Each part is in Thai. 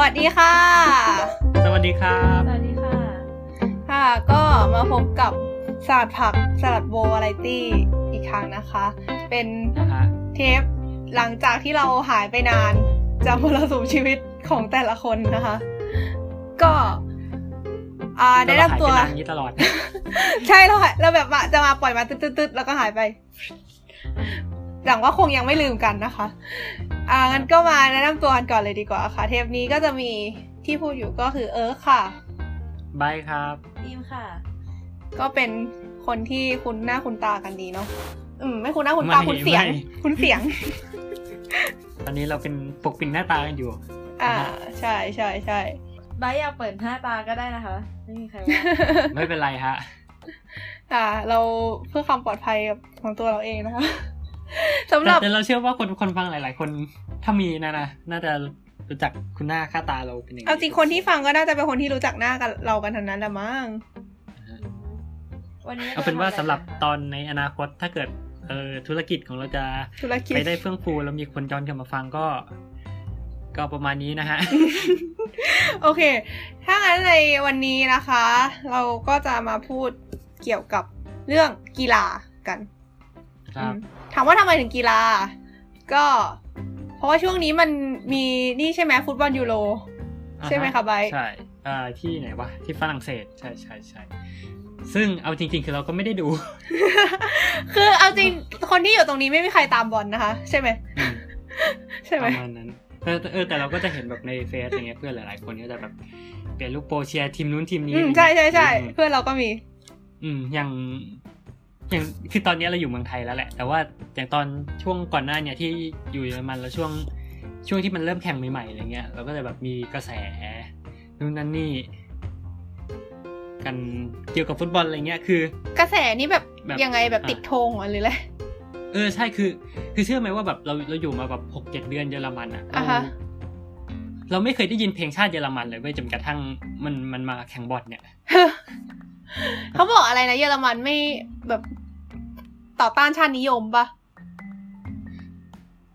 วัสดีค่ะ สวัสดีครับ สวัสดีค่ะ ค่ะ ก็มาพบกับสลัดผักสลัดโบวาไรตี้อีกครั้งนะคะ เป็นนะฮะเทปหลังจากที่เราหายไปนานจากมรสุมชีวิตของแต่ละคนนะคะ ก็อ่าได้รับตัวเราหายไปนานอย่างนี้ตลอด ใช่เราหายเราแบบว่าจะมาปล่อยมาตึ๊ดๆๆแล้วก็หายไปหวังว่าคงยังไม่ลืมกันนะคะ อ่างั้นก็มาแนะนำตัวกันก่อนเลยดีกว่าค่ะ เทปนี้ก็จะมีที่พูดอยู่ก็คือเอิร์ธค่ะบายครับดีมค่ะ ก็เป็นคนที่คุ้นหน้าคุ้นตากันดีเนาะอืมไม่คุ้นหน้าคุ้นตาไม่คุ้นเสียงไม่คุ้นเสียง ตอนนี้เราเป็นปกปิดหน้าตากันอยู่ อ่า ใช่ใช่ใช่ไบร์ทอยากเปิดหน้าตาก็ได้นะคะ ไม่มีใครว่าไม่เป็นไรฮะอ่า เราเพื่อความปลอดภัยของตัวเราเองนะคะ สำหรับแต่เราเชื่อว่าคนคนฟังหลาย ๆ คนถ้ามีนะนะน่าจะรู้จักคุณหน้าค่าตาเราเป็นยังไงเอาจริงคนที่ฟังก็น่าจะเป็นคนที่รู้จักหน้ากันเรากันทั้งนั้นแหละมั้งวันนี้เอาเป็นว่าจะสำหรับทำะไคะตอนในอนาคตถ้าเกิดเออธุรกิจของเราจะธุรกิจไปได้เฟื่องฟูแล้วมีคนย้อนกลับมาฟังก็ ก็ประมาณนี้นะฮะ โอเค ถ้างั้นในวันนี้นะคะ เราก็จะมาพูดเกี่ยวกับเรื่องกีฬากัน ครับอืม ถามว่าทำไมถึงกีฬา ก็ เพราะว่าช่วงนี้มันมีนี่ใช่ไหมฟุตบอลยูโรใช่ไหมคะไบร์ทใช่อ่าที่ไหนวะที่ฝรั่งเศสใช่ใช่ใช่ซึ่งเอาจริง ๆ คือเราก็ไม่ได้ดู คือเอาจริงคนที่อยู่ตรงนี้ไม่มีใครตามบอลนะคะ ใช่ไหมอืมใช่ไหมประมาณนั้นเออแต่เออแต่เราก็จะเห็นแบบในเฟซอย่างเงี้ยเพื่อนหลายๆคนก็จะแบบเปลี่ยนรูปโปรเชียร์ทีมนู้นทีมนี้อืมใช่ใช่ใช่อืมเพื่อนเราก็มี อืมอย่าง อย่างคือตอนนี้เราอยู่เมืองไทยแล้วแหละ แต่ว่าอย่างตอนช่วงก่อนหน้าเนี่ยที่อยู่เยอรมันแล้วช่วงช่วงที่มันเริ่มแข่งใหม่ๆอะไรเงี้ยเราก็จะแบบมีกระแสนู่นนั่นนี่กันเกี่ยวกับฟุตบอลอะไรเงี้ยคือ กระแสนี่แบบแบบยังไงแบบอะติดธงเหรอหรืออะไรเออใช่คือ คือเชื่อไหมว่าแบบเราเราอยู่มาแบบหกเจ็ดเดือนเยอรมันอะอ่าฮะเราเราไม่เคยได้ยินเพลงชาติเยอรมันเลยเว้ยจนกระทั่งมันมันมาแข่งบอลเนี่ยเขาบอกอะไรนะเยอรมันไม่แบบ ต่อต้านชาตินิยมปะ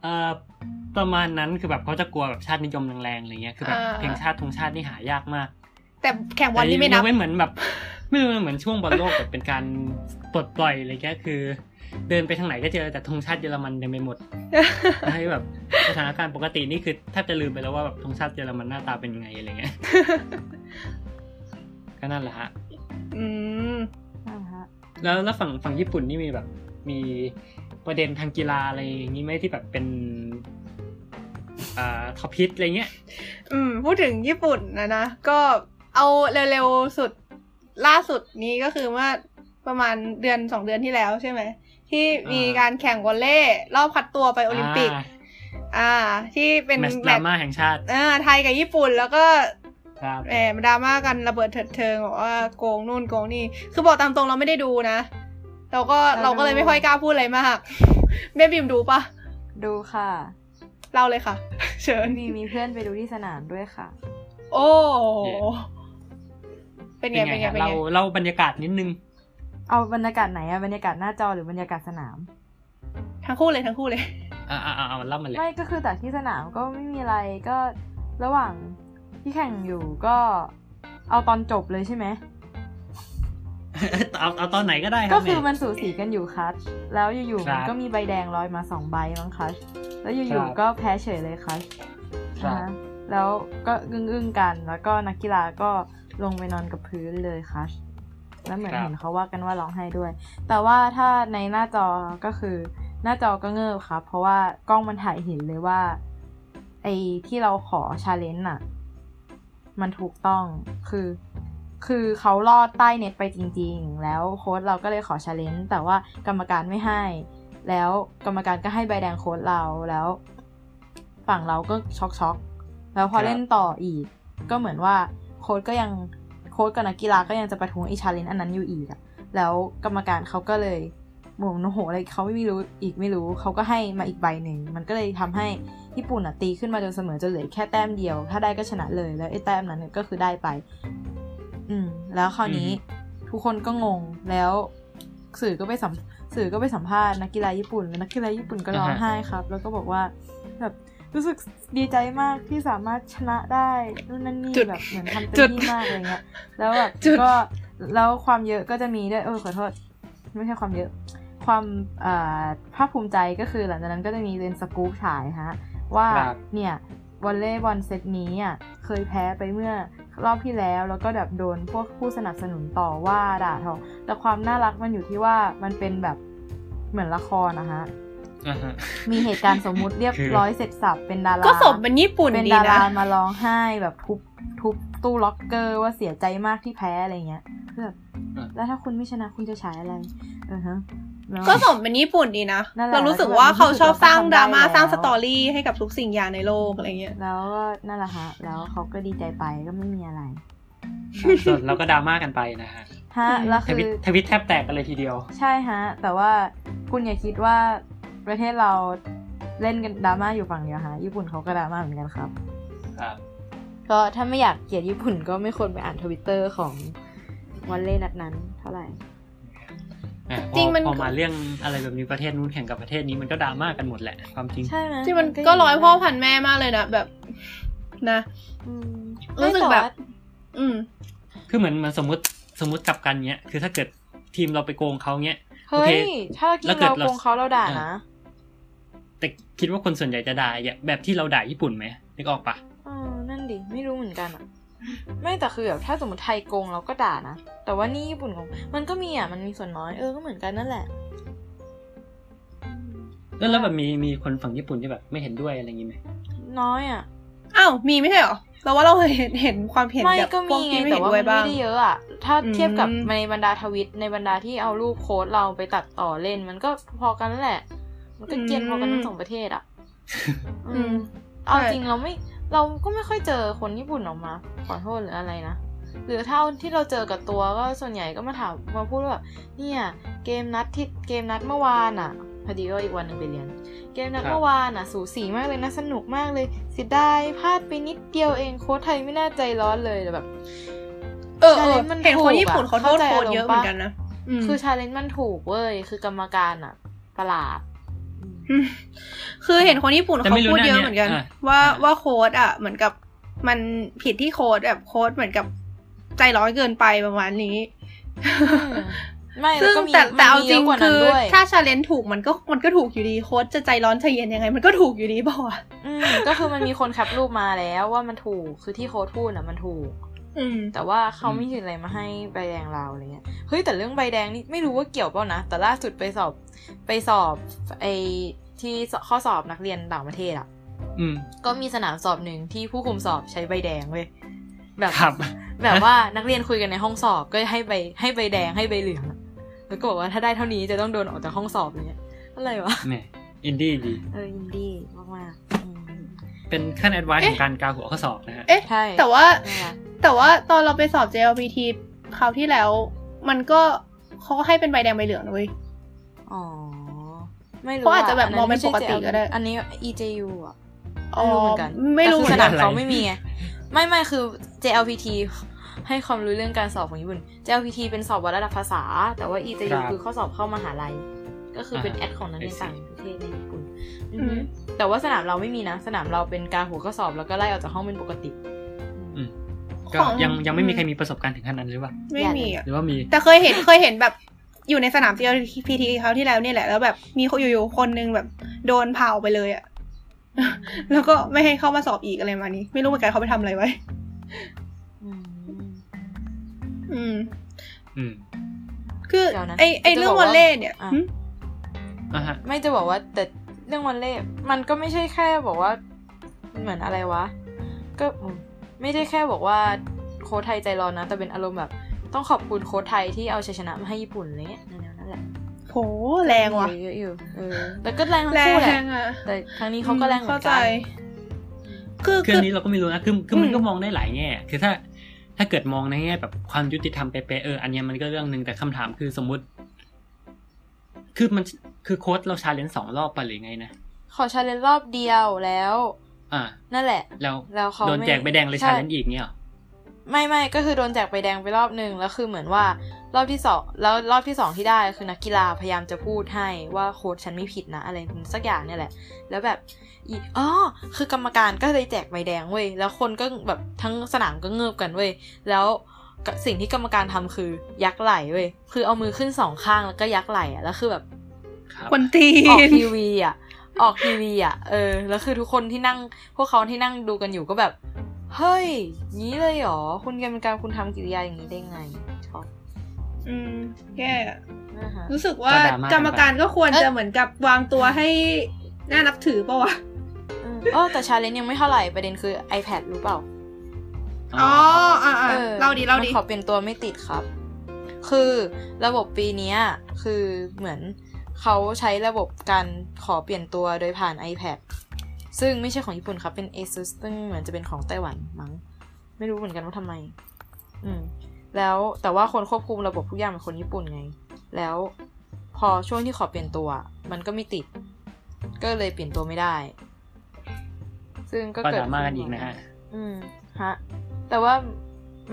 เอ่อประมาณนั้นคือแบบเขาจะกลัวแบบชาตินิยมแรงๆอะไรเงี้ยคือแบบเพลงชาติธงชาตินี่หายากมาก แต่แข่งบอลนี่ไม่นับแต่ยกเว้นเหมือนแบบ ไม่รู้มันเหมือนช่วงบอลโลกแบบเป็นการปลดปล่อยอะไรเงี้ยคือ เดินไปทางไหนก็เจอแต่ธงชาติเยอรมันเต็มไปหมดให้แบบสถานการณ์ปกตินี่คือแทบจะลืมไปแล้วว่าแบบธงชาติเยอรมันหน้าตาเป็นยังไงอะไรเงี้ยก็นั่นแหละฮะอืมอ่าฮะแล้วแล้วฝั่งฝั่งญี่ปุ่นนี่มีแบบ มีประเด็นทางกีฬาอะไรอย่างนี้ไหมที่แบบเป็นอ่าท็อปฮิตอะไรเงี้ย อืม พูดถึงญี่ปุ่นนะนะ ก็เอาเร็วๆสุดล่าสุดนี้ก็คือเมื่อประมาณเดือนสองเดือนที่แล้วใช่ไหม ที่มีการแข่งวอลเลย์รอบคัดตัวไปโอลิมปิก อ่าอ่าที่เป็นแมตช์แมดราตช์ม่าแห่งชาติอ่าไทยกับญี่ปุ่นแล้วก็ครับแหมดราม่ากันระเบิดเถิดเทิงบอกว่าโกงนู่นโกงนี่ คือบอกตามตรงเราไม่ได้ดูนะ เราก็เราก็เลยไม่ค่อยกล้าพูดอะไรมากแม่บิมดูปะดูค่ะ เล่าเลยค่ะ เชิญมีมีเพื่อนไปดูที่สนามด้วยค่ะ โอ้เป็นไงเป็นไงเป็นเราไงเล่าบรรยากาศนิดนึง เอาบรรยากาศไหนอะบรรยากาศหน้าจอหรือบรรยากาศสนาม ทั้งคู่เลยทั้งคู่เลยอ่าอ่าอ่าเล่ามาเลยไม่ก็คือแต่ที่สนามก็ไม่มีอะไรก็ระหว่างที่แข่งอยู่ก็เอาตอนจบเลยใช่ไหม เอาเอาตอนไหนก็ได้รับก็คือเยมันสูสีกันอยู่คัชแล้วอยู่ๆครัมันบก็มีใบแดงลอยมาสองใบมั้งคัชแล้วอคยู่รับๆก็แพ้เฉยเลยคัชครับนะฮะแล้วก็อึ้งๆกัน แล้วก็นักกีฬาก็ลงไปนอนกับพื้นเลยคัชแล้วเหมือนครับเห็นเขาว่ากันว่าร้องไห้ด้วย แต่ว่าถ้าในหน้าจอก็คือหน้าจอก็เงิบครับ เพราะว่ากล้องมันถ่ายเห็นเลยว่า ไอ้ที่เราขอ challenge น่ะมันถูกต้องคือ คือเขาลอดใต้เน็ตไปจริง ๆ แล้วโค้ชเราก็เลยขอ challenge แต่ว่ากรรมการไม่ให้ แล้วกรรมการก็ให้ใบแดงโค้ชเราแล้ว ฝั่งเราก็ช็อกช็อกแล้วพอเล่นต่ออีก ก็เหมือนว่าโค้ชก็ยังโค้ชกับนักกีฬาก็ยังจะประท้วงไอ challenge อันนั้นอยู่อีกอะแล้วกรรมการเขาก็เลยโมโหอะไรเขาไม่รู้อีกไม่รู้เขาก็ให้มาอีกใบหนึ่งมันก็เลยทำให้ญี่ปุ่นอะตีขึ้นมาจนเสมอจนเหลือแค่แต้มเดียว ถ้าได้ก็ชนะเลยแล้วไอ้แต้มนั้นก็คือได้ไป อืม แล้วคราวนี้ทุกคนก็งงแล้วสื่อก็ไปสัมสื่อก็ไปสัมภาษณ์นักกีฬาญี่ปุ่นแล้วนักกีฬาญี่ปุ่นก็ร้องไห้ครับ แล้วก็บอกว่าแบบรู้สึกดีใจมากที่สามารถชนะได้นู่นนั่นนี่จุดแบบเหมือนทำจุเต็ดมที่มากอะไรเงี้ย แล้วแบบจุดก็แล้วความเยอะก็จะมีด้วยเออขอโทษ ไม่ใช่ความเยอะ ความอ่าภาคภูมิใจก็คือหลังจากนั้นก็จะมีเป็นสกู๊ปฉายฮะ ว่าครับเนี่ยวอลเล่บอลเซตนี้อะเคยแพ้ไปเมื่อ รอบที่แล้วแล้วก็แบบโดนพวกผู้สนับสนุนต่อว่าด่าทอแต่ความน่ารักมันอยู่ที่ว่ามันเป็นแบบเหมือนละครนะฮะอ่าฮะมีเหตุการณ์สมมุติเรียบคือร้อยเสร็จสรรพเป็นดาราก็สมเป็นญี่ปุ่นเป็นดีดารานะมาร้องไห้แบบทุบทุบตู้ล็อกเกอร์ว่าเสียใจมากที่แพ้อะไรเงี้ยคือแบบแล้วถ้าคุณไม่ชนะคุณจะฉายอะไรเออฮะแล้ว ก็สมเป็นญี่ปุ่นดีนะนั่นแหละเรารู้สึกว่าเขาชอบสร้างดราม่าแล้วสร้าง story ให้กับทุกสิ่งอย่างในโลกอะไรเงี้ย แล้วก็นั่นแหละฮะแล้วเขาก็ดีใจไปก็ไม่มีอะไรส่วนเราก็ดราม่ากันไปนะฮะฮะอืมแล้วทคือวิตทวิตแทบแตกกันเลยทีเดียว ใช่ฮะ แต่ว่าคุณอย่าคิดว่าประเทศเราเล่นกันดราม่าอยู่ฝั่งเดียวฮะญี่ปุ่นเขาก็ดราม่าเหมือนกันครับ ครับ ก็ถ้าไม่อยากเกลียดญี่ปุ่นก็ไม่ควรไปอ่านทวิตเตอร์ของวันเล่นัดนั้นเท่าไหร่อะพอ จริงมันพอมาเรื่องอะไรแบบนี้ประเทศนู้นแข่งกับประเทศนี้มันก็ดราม่ากันหมดแหละความจริงใช่ไหมที่มันก็ร้อยพ่อพันแม่มากเลยนะแบบ นะอืมรู้สึกแบบไม่ต่ว่าอืม คือเหมือนเหมันสมมติสมมติกลับกันเนี้ย คือถ้าเกิดทีมเราไปโกงเขาเนี้ยเฮ้โอเคยถ้ากิแล้นวเกิดเราเราโกงเขาเราด่านะแต่คิดว่าคนส่วนใหญ่จะด่าอย่างแบบที่เราด่าญี่ปุ่นไหมนึกออกปะเออนั่นดิไม่รู้เหมือนกันอะ ไม่แต่คือแบบถ้าสมมติไทยโกงเราก็ด่านะ แต่ว่านี่ญี่ปุ่นโกงมันก็มีอะ มันมีส่วนน้อย เออ ก็เหมือนกันนั่นแหละ แล้วแล้วแบบมีมีคนฝั่งญี่ปุ่นที่แบบไม่เห็นด้วยอะไรอย่างงี้ไหมน้อยอะ อ้าว มีไม่ใช่เหรอเราว่าเราเคยเห็นเห็นความเห็นไม่แบบก็พวมีกไงที่ไม่แต่เห็นว่าด้วยมันบ้างไม่ได้เยอะอะ ถ้าอืมเทียบกับในบรรดาทวิตในบรรดาที่เอารูปโค้ดเราไปตัดต่อเล่น มันก็พอกันนั่นแหละ มันก็เกรียนพอกันทั้งสองประเทศอะ อืมเอาจริงเราไม่ เราก็ไม่ค่อยเจอคนญี่ปุ่นออกมา ขอโทษหรืออะไรนะหรือถ้าที่เราเจอกับตัวก็ส่วนใหญ่ก็มาถามมาพูดว่าแบบเนี่ยเกมนัดที่เกมนัดเมื่อวานอะพอดีก็อีกวันหนึ่งไปเรียน เกมนัดเมื่อวานอะ สูสีมากเลยนะ สนุกมากเลยเสียดายพลาดไปนิดเดียวเองโค้ชไทยไม่น่าใจร้อนเลยแต่แบบ เออเออ challenge มันเห็นคนถูกอะญี่ปุ่นเขาโทษเข้าใจโคตรเยอะอารมณ์เหมือนกันนะมคือชาเลนจ์มันถูกเว้ยคือกรรมการอะ ประหลาดอืม คือเห็นคนญี่ปุ่นแต่เขาไม่รู้พูดนะเยอะเนี่ยเหมือนกันอะว่าอะว่าโค้ดอะ เหมือนกับมันผิดที่โค้ดแบบโค้ดเหมือนกับใจร้อนเกินไปประมาณนี้ไม่ซึ่แล้วงก็มีแต่แต่เอามันมีจริงยะกว่าคืนั้นอด้วยถ้าชาเลนจ์ถูกมันก็มันก็ถูกอยู่ดีโค้ดจะใจร้อนใจเย็นยังไง มันก็ถูกอยู่ดีเปล่าวะอืมก็คือมันมีคนแคปรูปมาแล้วว่ามันถูกคือที่โค้ดพูดอะมันถูกอืม แต่ว่าเขาไม่ยื่นอะไรมาให้ใบแดงเราอะไรเงี้ยเฮ้ยแต่เรื่องใบแดงนี่ไม่รู้ว่าเกี่ยวเปล่านะ แต่ล่าสุดไปสอบไปสอบไอที่ข้อสอบนักเรียนต่างประเทศอะอืมก็มีสนามสอบหนึ่งที่ผู้คุมสอบใช้ใบแดงเว้ยแบบครับแบบว่านักเรียนคุยกันในห้องสอบก็ให้ใบให้ใบแดงให้ใบเหลืองอะแล้วก็บอกว่าถ้าได้เท่านี้จะต้องโดนออกจากห้องสอบอะไรเงี้ยอะไรวะแหมอินดี้ดีเอออินดี้มากๆอืมเป็นขั้น advance ของการกาหัวข้อสอบนะฮะเอ๊ะใช่แต่ว่าน่ารัก แต่ว่าตอนเราไปสอบ JLPT คราวที่แล้ว มันก็เขาก็ให้เป็นใบแดงใบเหลืองนะเว้ยอ๋อ ไม่รู้เขาอาจจะแบบนมองเป็นไใช่ปกติก็ได้ อันนี้ EJU อะอ๋อไม่รู้เหมือนกันไม่รู้เหมือนกันแต่คือสนามเขาไม่มีไง ไม่ไม่คือ JLPT ให้ความรู้เรื่องการสอบของญี่ปุ่น JLPT เป็นสอบวัดระดับภาษา แต่ว่า EJU ครับคือข้อสอบเข้ามหาลัย ก็คือเป็นอ่าแอดของนักเรียน I see ต่างประเทศในญี่ปุ่นอือือฮึมแต่ว่าสนามเราไม่มีนะ สนามเราเป็นการหัวข้อสอบแล้วก็ไล่ออกจากห้องเป็นปกติอืม ก็ของยังยังไม่มีใครมีประสบการณ์ถึงขั้นนั้นหรือเปล่าไม่มีอะหรือว่ามีแต่เคยเห็นเคยเห็นแบบอยู่ในสนาม JLPT เขาวที่แล้วเนี่ยแหละแล้วแบบมีคนอยู่ๆคนนึงแบบ โดนเผาไปเลยอะแล้วก็ไม่ให้เข้ามาสอบอีกอะไรมานี้ ไม่รู้เหมือนกันเขาไปทำอะไรไว้อืม อืมอืมคือเดี๋ยวนะไอไอจะเรื่องบอกวอว่าลเล่เนี่ยอะหึอะฮะไม่จะบอกว่า แต่เรื่องวันเล่มันก็ไม่ใช่แค่บอกว่า เหมือนอะไรวะ ก็อืม ไม่ได้แค่บอกว่าโค้ชไทยใจร้อนนะ แต่เป็นอารมณ์แบบ ต้องขอบคุณโค้ชไทยที่เอาชัยชนะมาให้ญี่ปุ่นอะไรเงี้ยแนวๆนั่นแหละโหแรงว่ะเยอะๆอยู่เออแต่ก็แรงทั้งแรคู่แหละงอะแต่ครั้งนี้เขาก็แรงเหมืเข้าอนใจกันคือคือคืออันนี้เราก็ไม่รู้นะคือคือมันอืมก็มองได้หลายแง่คือถ้า ถ้าเกิดมองในแง่แบบความยุติธรรมเป๊ะๆเอออันเนี้ยมันก็เรื่องหนึ่งแต่คำถามคือสมมุติ คือมันคือโค้ชเรา challenge สองรอบไปหรือไงนะขอ challenge รอบเดียวแล้ว อ่านั่นแหละ แล้วแล้วเขาโดนแจกไม่ใบแดงเลยใช่ challenge อีกเนี่ยเหรอไม่ไม่ก็คือโดนแจกใบแดงไปรอบหนึ่งแล้วคือเหมือนว่ารอบที่สองแล้วรอบที่สองที่ได้คือนักกีฬาพยายามจะพูดให้ว่าโค้ชฉันไม่ผิดนะ อะไรสักอย่างเนี่ยแหละ แล้วแบบอีอ๋อคือกรรมการก็เลยแจกใบแดงเว้ยแล้วคนก็แบบทั้งสนามก็เงิบกันเว้ยแล้วสิ่งที่กรรมการทำคือยักไหล่เว้ยคือเอามือขึ้นสองข้างแล้วก็ยักไหล่อะแล้วคือแบบครับคนตีออกนทีวีอะ ออกทีวีอะ เออ แล้วคือทุกคนที่นั่ง พวกเขาที่นั่งดูกันอยู่ก็แบบ เฮ้ยงี้เลยเหรอ คุณกรรมการคุณทำกิริยาอย่างนี้ได้ไงชอบอืมแย่อะนะฮะรู้สึกว่าก็ดราม่ากันไปกรรมการก็ควรเอ้จะยเหมือนกับวางตัวให้น่านับถือปะวะเออเออแต่ชาเลนจ์ยังไม่เท่าไหร่ประเด็นคือ iPad รู้เปล่า อ๋ออ่าอ่าออเล่าดีเล่าดีมันขอเป็นตัวไม่ติดครับ คือระบบปีเนี้ยคือเหมือนเขาใช้ระบบการขอเปลี่ยนตัวโดยผ่าน iPad ซึ่งไม่ใช่ของญี่ปุ่นครับ เป็น ASUS ซึ่งเหมือนจะเป็นของไต้หวันมั้ง ไม่รู้เหมือนกันว่าทำไม อืม แล้วแต่ว่าคนควบคุมระบบทุกอย่างเป็นคนญี่ปุ่นไง แล้วพอช่วงที่ขอเปลี่ยนตัว มันก็ไม่ติด ก็เลยเปลี่ยนตัวไม่ได้ ซึ่งก็ก็เกิดดราม่ากันอีกนะฮะ อืม ฮะ แต่ว่า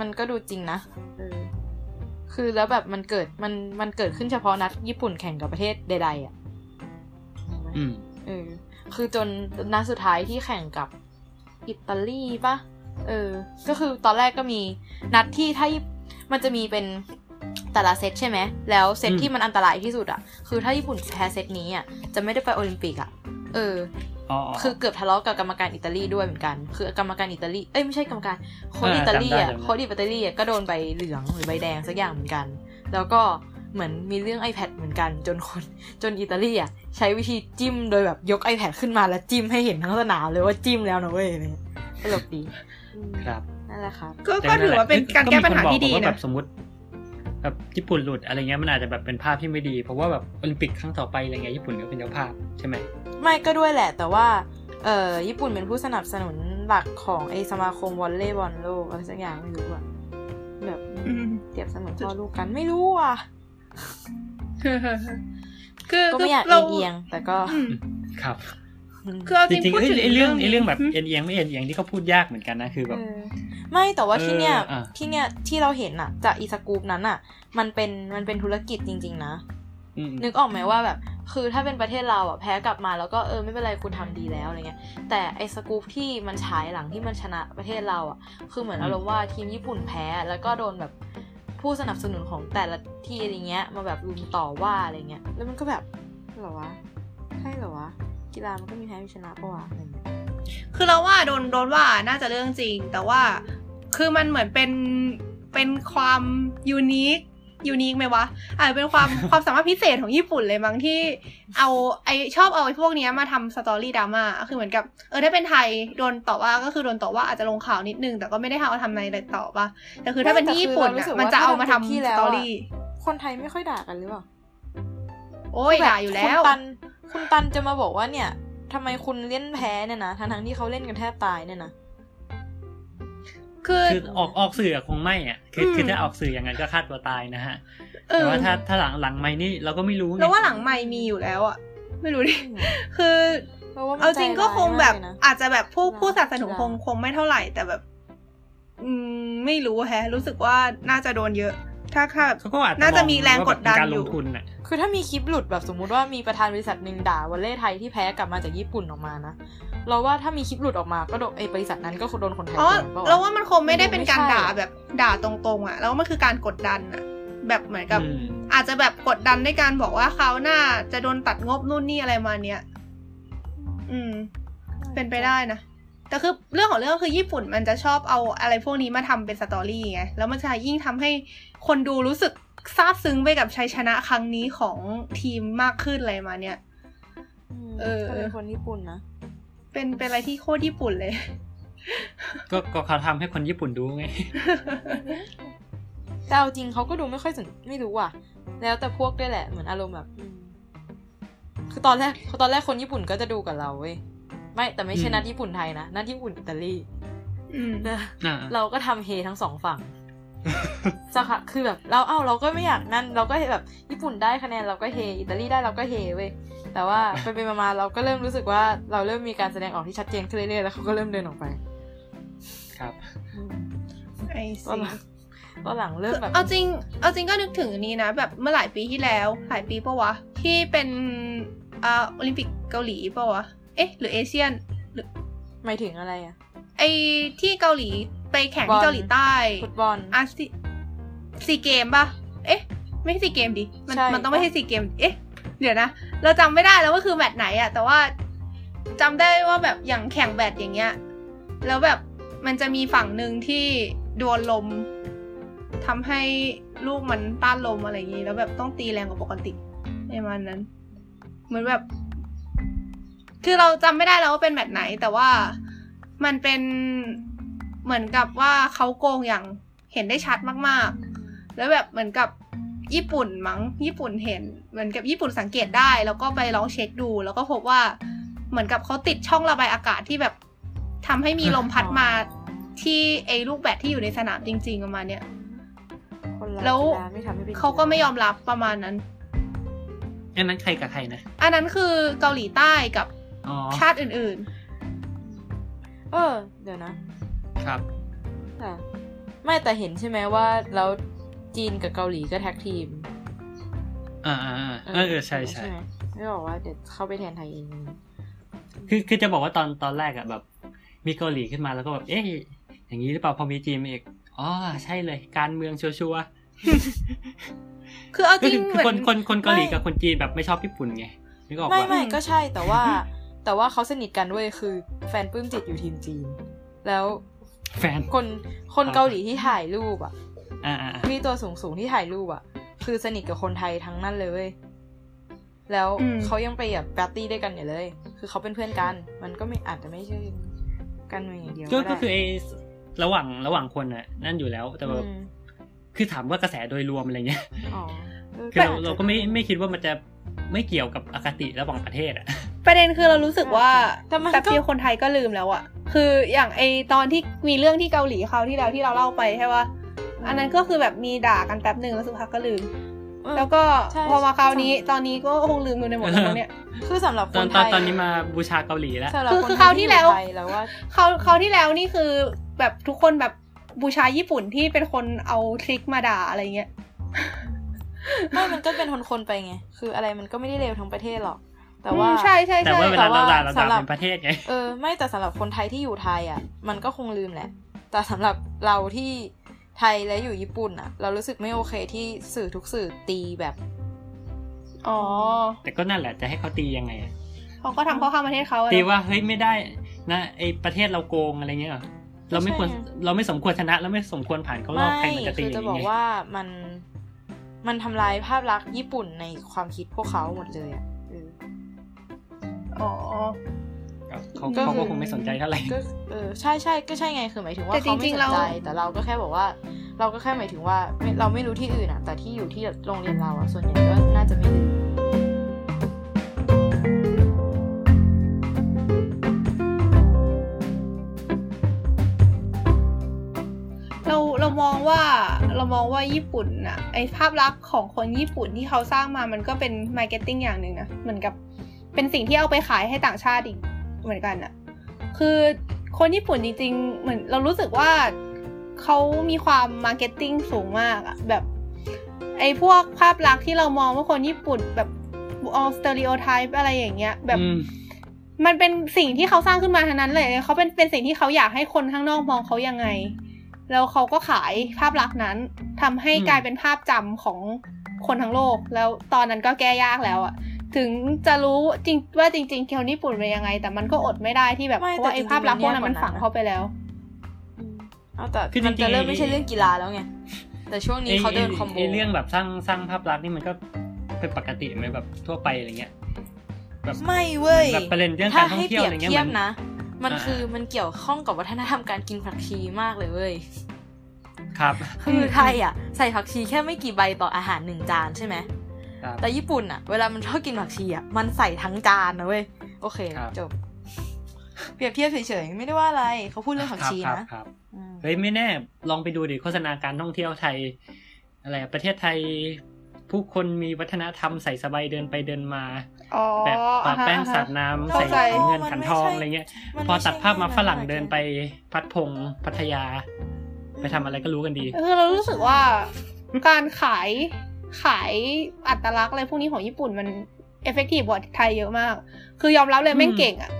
มันก็ดูจริงนะ เออ คือแล้วแบบมันเกิดมันมันเกิดขึ้นเฉพาะนัดญี่ปุ่นแข่งกับประเทศใดๆอะเห็นไหมอืมเออคือจนนัดสุดท้ายที่แข่งกับอิตาลีปะเออ ก็คือตอนแรกก็มีนัดที่ถ้าญี่มันจะมีเป็นแต่ละเซตใช่ไหม แล้วเซตอืมที่มันอันตรายที่สุดอะ คือถ้าญี่ปุ่นแพ้เซตนี้อะ จะไม่ได้ไปโอลิมปิกอะ เอออ๋อ คือเกือบทะเลาะกับกรรมการอิตาลีด้วยเหมือนกัน คือกรรมการอิตาลี เอ้ยไม่ใช่กรรมการโค้ชอ่าอิตาลีอะจำได้จำได้โค้ชอิตาลีอะก็โดนใบเหลืองหรือใบแดงสักอย่างเหมือนกัน แล้วก็เหมือนมีเรื่อง iPad เหมือนกันจนคนจนอิตาลีอะใช้วิธีจิ้มโดยแบบยก iPad ขึ้นมาแล้วจิ้มให้เห็นทั้งสนามเลยว่าจิ้มแล้วนะเว้ยอะไรเงี้ยตลกดีอืมครับนั่นแหละครับก็ก็ถือว่าเป็นการแก้ปัญหาที่ดีก็มีคบอกว่าแบนะบสมมติ แบบญี่ปุ่นหลุดอะไรเงี้ยมันอาจจะแบบเป็นภาพที่ไม่ดี เพราะว่าแบบโอลิมปิกครั้งต่อไปอะไรเงี้ยญี่ปุ่นก็เป็นเจ้าภาพใช่ไหมไม่ก็ด้วยแหละ แต่ว่าเอ่อญี่ปุ่นเป็นผู้สนับสนุนหลักของไอสมาคมวอลเลย์บอลโลกอะไรสักอย่างไม่รู้อะแบบอืมเปรียบเสมือนพ่อลูกกันไม่รู้อะคือก็ไม่อยากเราเอียงๆแต่ก็อืมครับ คือเอาจจริงริงๆพูดเอ้ยถึงไอ้เรื่องไอ้เรื่องแบบนี้เอ็นเอียงไม่เอ็นเอียงที่เขาพูดยากเหมือนกันนะคือแบบเออไม่แต่ว่าที่เนี้ยเอออะที่เนี้ยที่เราเห็นอะจากอีสกูปนั้นอะมันเป็นมันเป็นธุรกิจจริง ๆ นะอืมนึกออกไหมว่าแบบ คือถ้าเป็นประเทศเราอะแพ้กลับมาแล้วก็เออไม่เป็นไรคุณทำดีแล้วอะไรเงี้ย แต่ไอ้สกูปที่มันฉายหลังที่มันชนะประเทศเราอะคือเหมือนอารมณ์ว่าทีมญี่ปุ่นแพ้แล้วก็โดนแบบผู้สนับสนุนของแต่ละที่อะไรเงี้ย มาแบบรุมต่อว่าอะไรเงี้ย แล้วมันก็แบบเหรอวะใช่เหรอวะ กีฬามันก็มีแพ้มีชนะปะวะอะไรเงี้ยคือเราว่าโดนโดนว่าน่าจะเรื่องจริง แต่ว่าคือมันเหมือนเป็นเป็นความยูนิคยูนิคไหมวะอาจจะเป็นความความสามารถพิเศษของญี่ปุ่นเลยมั้งที่ เอาไอชอบเอาไอพวกเนี้ยมาทำสตอรี่ดราม่าคือเหมือนกับเออถ้าเป็นไทยโดนต่อว่าก็คือโดนต่อว่าอาจจะลงข่าวนิดนึง แต่ก็ไม่ได้เอาทำอะไรต่อปะแต่คือถ้าเป็นที่ญี่ปุ่นไม่แต่อะคือมันจะเอามาทำเรารู้สึกว่าถ้าทำที่สแล้วตออะรี่ คนไทยไม่ค่อยด่ากันหรือเปล่าโอ้ยด่าอยู่แล้วคุณตัน คุณตันจะมาบอกว่าเนี่ยทำไมคุณเล่นแพ้เนี่ยนะทั้งๆที่เขาเล่นกันแทบตายเนี่ยนะคือคือออกออกสื่ออะคงไม่อะคือคือมถ้าออกสื่ออย่างนั้นก็ฆ่าตัวตายนะฮะเอแต่อว่าถ้าถ้าหลังหลังไม่นี่เราก็ไม่รู้ไงแล้วว่าหลังไม่มีอยู่แล้วอะไม่รู้ดิคือเพราะว่ามันเอาจริงก็คงแบบใจร้ายมากเลยนะอาจจะแบบผู้กีฬาผู้สนับสนุนกีฬาคงคงไม่เท่าไหร่แต่แบบ อืมไม่รู้แฮะ รู้สึกว่าน่าจะโดนเยอะ ถ้าถ้าเขาก็อาจน่าจะมีองแรงกดดันว่าแบบเป็การอยู่ลงทุนอะคือถ้ามีคลิปหลุดแบบสมมุติว่ามีประธานบริษัทหนึ่งด่าวอลเล่ไทยที่แพ้กลับมาจากญี่ปุ่นออกมานะเราว่าถ้ามีคลิปหลุดออกมาก็โดนไอบริษัทนั้นก็โดนคนไทยอ๋อโดนปะะแล้วว่ามันคงไม่ได้เป็นการไม่ใช่ด่าแบบด่าตรงๆอะแล้วมันคือการกดดันอะแบบเหมือนกับอืมอาจจะแบบกดดันในการบอกว่าเขาวหน้าจะโดนตัดงบนู่นนี่อะไรมาเนี้ยอืม เป็นไปได้นะแต่คือเรื่องของเรื่องคือญี่ปุ่นมันจะชอบเอาอะไรพวกนี้มาทำเป็นสตอรี่ไงแล้วมันจะยิ่งทำให้ คนดูรู้สึกซาบซึ้งไปกับชัยชนะครั้งนี้ของทีมมากขึ้นอะไรมาเนี่ยมเออก็เป็นคนญี่ปุ่นนะ เป็นเป็นอะไรที่โคตรญี่ปุ่นเลย ก็ก็เขาทำให้คนญี่ปุ่นดูไงแต่เอาจริงเขาก็ดูไม่ค่อยสนไม่รู้อะ แล้วแต่พวกด้วยแหละเหมือนอารมณ์แบบอืมคือตอนแรกตอนแรกคนญี่ปุ่นก็จะดูกับเราเว้ยไม่แต่ไม่ใช่อืมนัดญี่ปุ่นไทยนะนัดญี่ปุ่นอิตาลีอืมนะอ่าเราก็ทำเฮทั้งสองฝั่ง สักพักคือแบบเราเอ้าเราก็ไม่อยากนั่น เราก็แบบญี่ปุ่นได้คะแนนเราก็เฮอิตาลีได้เราก็เฮเว้ยแต่ว่าไปไปมาๆเราก็เริ่มรู้สึกว่าเราเริ่มมีการแสดงออกที่ชัดเจนขึ้นเรื่อยๆแล้วเขาก็เริ่มเดินออกไป ครับอืมไอตอนห see ลังตอนหลังเริ่มแบบ เอาจริง เอาจริงก็นึกถึงอันนี้นะ แบบเมื่อหลายปีที่แล้ว หลายปีปะวะ ที่เป็นอ่าโอลิมปิกเกาหลีปะวะ เอ๊ะ หรือเอเชียนหมายถึงอะไรอะไอที่เกาหลี ไปแข่งบอที่ลเกาหลีใต้ฟุตบอลอาซีซีเกมปะเอ๊ะ ไม่ใช่ซีเกมดิมันใช่มันต้องไม่ใช่ซีเกม เอ๊ะ เดี๋ยวนะ เราจำไม่ได้แล้วว่าคือแมตช์ไหนอะแต่ว่าจำได้ว่าแบบอย่างแข่งแบดอย่างเงี้ย แล้วแบบมันจะมีฝั่งหนึ่งที่โดนลมทำให้ลูกมันต้านลมอะไรอย่างงี้ แล้วแบบต้องตีแรงกว่าปกติในมันนั้น เหมือนแบบ คือเราจำไม่ได้แล้วว่าเป็นแมตช์ไหน แต่ว่ามันเป็น เหมือนกับว่าเขาโกงอย่างเห็นได้ชัดมากๆ แล้วแบบเหมือนกับญี่ปุ่นมั้งญี่ปุ่นเห็น เหมือนกับญี่ปุ่นสังเกตได้ แล้วก็ไปลองเช็คดู แล้วก็พบว่าเหมือนกับเขาติดช่องระบายอากาศที่แบบทำให้มีลมพัดมาที่ไอ้ลูกแบดที่อยู่ในสนามจริงๆประมาณเนี้ยคนเราแล้วกีฬาไม่ทำให้เป็นเขาก็ไม่ยอมรับประมาณนั้น อันนั้นใครกับใครนะ อันนั้นคือเกาหลีใต้กับอ๋อชาติอื่นเออ เดี๋ยวนะ ครับแต่ไม่แต่เห็นใช่ไหมว่าแล้วจีนกับเกาหลีก็แท็กทีม อ่าอ่าอ่าเออเออใช่ใช่ไหมไม่บอกว่าเดี๋ยวเข้าไปแทนไทยเองคือคือจะบอกว่าตอนตอนแรกอะแบบ มีเกาหลีขึ้นมาแล้วก็แบบเอ๊ะอย่างนี้หรือเปล่าพอมีจีนมาอีกอ๋อใช่เลย การเมืองชัวร์ๆคือเอาๆจก็ริงคือเหมืคอนนคนคนเกาหลีกับคนจีนแบบไม่ชอบญี่ปุ่นไงนึกออกไม่ปะไม่ก็ใช่แต่ว่า แต่ว่าเขาสนิทกันด้วยคือแฟนปลื้มจิตอยู่ทีมจีน แล้ว แฟน คนคนเกาหลีที่ถ่ายรูปอะอ่าอ่าอ่าพี่ตัวสูงสูงๆที่ถ่ายรูปอะ คือสนิทกับคนไทยทั้งนั้นเลยเว้ยแล้วอืมเขายังไปแบบปาร์ตี้ด้วยกันอยู่เลย คือเขาเป็นเพื่อนกัน มันก็ไม่อาจจะไม่ใช่กันเมืองอย่างเดียวก็ก็ก็ได้คือไอ้ระหว่างระหว่างคนน่ะนั่นอยู่แล้ว แต่แบบอืมคือถามว่ากระแสโดยรวมอะไรเงี้ยอ๋อเออคือเราอจจะเราก็ไม่ไม่คิดว่ามันจะไม่เกี่ยวกับอคติระหว่างประเทศอะ ประเด็นคือเรารู้สึกว่าแต่มันก็แป๊บเดียวคนไทยก็ลืมแล้วอะคืออย่างไอตอนที่มีเรื่องที่เกาหลีเขาวที่แล้วที่เราเล่าไปใช่ปะอันนั้นก็คือแบบมีด่ากันแป๊บหนึ่งแล้วสักพักก็ลืมเออแล้วก็ใช่พอมาคราวนี้ใช่ตอนนี้ก็คงลืมกันไปหมดแล้วมั้งเนี่ย คือสำหรับตคอนนตไทอนยตอนนี้มาบูชาเกาหลีแล้วสำหรับคือคนคือคราวที่แล้วไทยแล้วว่าเขาเขาวที่แล้วนี่คือแบบทุกคนแบบบูชาญี่ปุ่นที่เป็นคนเอาทริคมาด่าอะไรเงี้ยไม่มันก็เป็นคนๆไปไง คืออะไรมันก็ไม่ได้เลวทั้งประเทศหรอก แต่ว่าอืมใช่ใช่แต่ใช่ว่าเวลาเราด่าเราสำด่าหรับเป็นประเทศไงเออไม่แต่สำหรับคนไทยที่อยู่ไทยอะ มันก็คงลืมแหละ แต่สำหรับเราที่ไทยและอยู่ญี่ปุ่นอะ เรารู้สึกไม่โอเคที่สื่อทุกสื่อตีแบบ อ๋อ แต่ก็นั่นแหละจะให้เขาตียังไงอะเขาก็ทำเข้าข้างประเทศเขาอะตีเนอะว่าเฮ้ยไม่ได้นะไอประเทศเราโกงอะไรเงี้ยเหรอเราไม่ควรไม่ใช่ไงเราไม่สมควรชนะแล้วไม่สมควรผ่านเข้ารอบใครมันจะตีคืออจะย่างบอกเงี้ยว่ามันมันทำลายภาพลักษณ์ญี่ปุ่นในความคิดพวกเขาหมดเลยอะเอออ๋อเขาก็คือเขาก็คงไม่สนใจเท่าไหร่ก็เออใช่ใช่ก็ใช่ไงคือหมายถึงว่าแต่จเขาไม่ริงสๆนเราใจแต่เราก็แค่บอกว่า เราก็แค่หมายถึงว่าไม่เราไม่รู้ที่อื่นอะ แต่ที่อยู่ที่โรงเรียนเราอะส่วนใหญ่ก็น่าจะไม่ลืมเราเรามองว่าเรามองว่าญี่ปุ่นอะไอภาพลักษณ์ของคนญี่ปุ่นที่เขาสร้างมามันก็เป็น marketing อย่างหนึ่งนะเหมือนกับ เป็นสิ่งที่เอาไปขายให้ต่างชาติอีกเหมือนกันอะคือคนญี่ปุ่นจริง ๆ เหมือนเรารู้สึกว่าเขามีความ marketing สูงมากอะแบบไอพวกภาพลักษณ์ที่เรามองว่าคนญี่ปุ่นแบบเอา stereotype อะไรอย่างเงี้ย แบบอืมมันเป็นสิ่งที่เขาสร้างขึ้นมาทั้งนั้นเลยเขาเป็นเป็นสิ่งที่เขาอยากให้คนข้างนอกมองเขายังไง แล้วเขาก็ขายภาพลักษณ์นั้นทำให้อืมกลายเป็นภาพจำของคนทั้งโลก แล้วตอนนั้นก็แก้ยากแล้วอะ ถึงจะรู้จริงว่าจริงๆคนญี่ปุ่นเป็นยังไง แต่มันก็อดไม่ได้ที่แบบไม่เพราะว่าแต่ไอ้จริงๆภาพลักษณ์พวกนั้นมัมันนแย่กว่าฝังนั้นนะเข้าไปแล้วอืมเอาแต่คือจริมันงๆจะเริ่มไม่ใช่เรื่องกีฬาแล้วไงแต่ช่วงนี้เขาเดินคอมโบไอ้เรื่องแบบสร้างสร้างภาพลักษณ์นี่มันก็เป็นปกติไหมแบบทั่วไปอะไรเงี้ยแบบไม่เว้ยแบบประเด็นเรื่องถ้าการท่อให้งเที่ยวเปรียอะบไรเงี้ยเทียบมันนะ มันอ่าคือมันเกี่ยวข้องกับวัฒนธรรมการกินผักชีมากเลยเว้ยครับคือไทยอะ ใส่ผักชีแค่ไม่กี่ใบต่ออาหารหนึ่งจานใช่ไหมครับ แต่ญี่ปุ่นอะเวลามันชอบกินผักชีอะมันใส่ทั้งจานนะเว้ย โอเคครับจบ เปรียบเทียบเฉยๆ ไม่ได้ว่าอะไร เขาพูดเรื่องผักชีครับนะครับอืมเฮ้ยไม่แน่ ลองไปดูดิโฆษณาการท่องเที่ยวไทย อะไรอะประเทศไทย ผู้คนมีวัฒนธรรมใส่สบายเดินไปเดินมาอ๋อแบบปะอ่าฮะแป้งอ่าฮะสาดน้ำเข้าใส่ใจเงินขันทองอะไรเงี้ยมันพอไม่ใช่ตัดภาพมาฝรั่งแน่นอนเดินไปพัดพงพัทยาอืไปทำอะไรก็รู้กันดี คือเรารู้สึกว่าการขาย ขายอัตลักษณ์อะไรพวกนี้ของญี่ปุ่นมันเอฟเฟกตีฟกว่าไทยเยอะมาก คือยอมรับเลยแม่งอืมเก่งอะ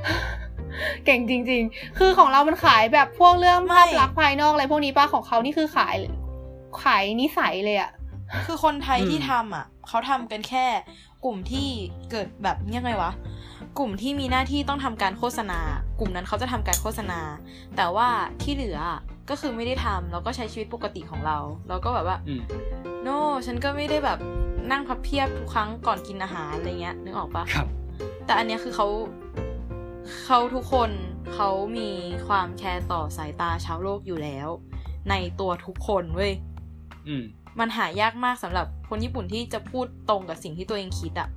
เก่งจริง ๆ คือของเรามันขายแบบพวกเรื่องไม่ภาพลักษณ์ภายนอกอะไรพวกนี้ป้าของเขานี่คือขายขายนิสัยเลยอะคือคนไทยอืมที่ทำอะ เขาทำกันแค่กลุ่มที่เกิดแบบยังไงวะ กลุ่มที่มีหน้าที่ต้องทำการโฆษณา กลุ่มนั้นเขาจะทำการโฆษณา แต่ว่าที่เหลือ ก็คือไม่ได้ทำแล้วก็ใช้ชีวิตปกติของเราแล้วก็แบบว่าอืมโนฉันก็ไม่ได้แบบนั่งพับเพียบทุกครั้งก่อนกินอาหารอะไรเงี้ยนึกออกปะครับ แต่อันเนี้ยคือเขาเขาทุกคนเขามีความแคร์ต่อสายตาชาวโลกอยู่แล้ว ในตัวทุกคนเว้ยอืมมันหายากมากสำหรับคนญี่ปุ่นที่จะพูดตรงกับสิ่งที่ตัวเองคิดอะ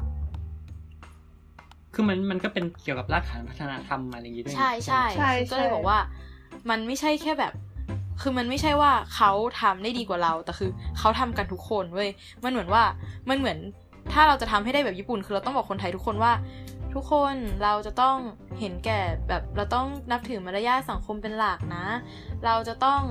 คือมันมันก็เป็นเกี่ยวกับรากฐานพัฒนธรรมอะไรอย่างงี้ด้วยใช่ใช่ใช่คือก็เลยบอกว่า มันไม่ใช่แค่แบบ คือมันไม่ใช่ว่าเขาทำได้ดีกว่าเรา แต่คือเขาทำกันทุกคนเว้ย มันเหมือนว่า มันเหมือนถ้าเราจะทำให้ได้แบบญี่ปุ่น คือเราต้องบอกคนไทยทุกคนว่า ทุกคนเราจะต้องเห็นแก่แบบเราต้องนับถือมารยาทสังคมเป็นหลักนะ เราจะต้อง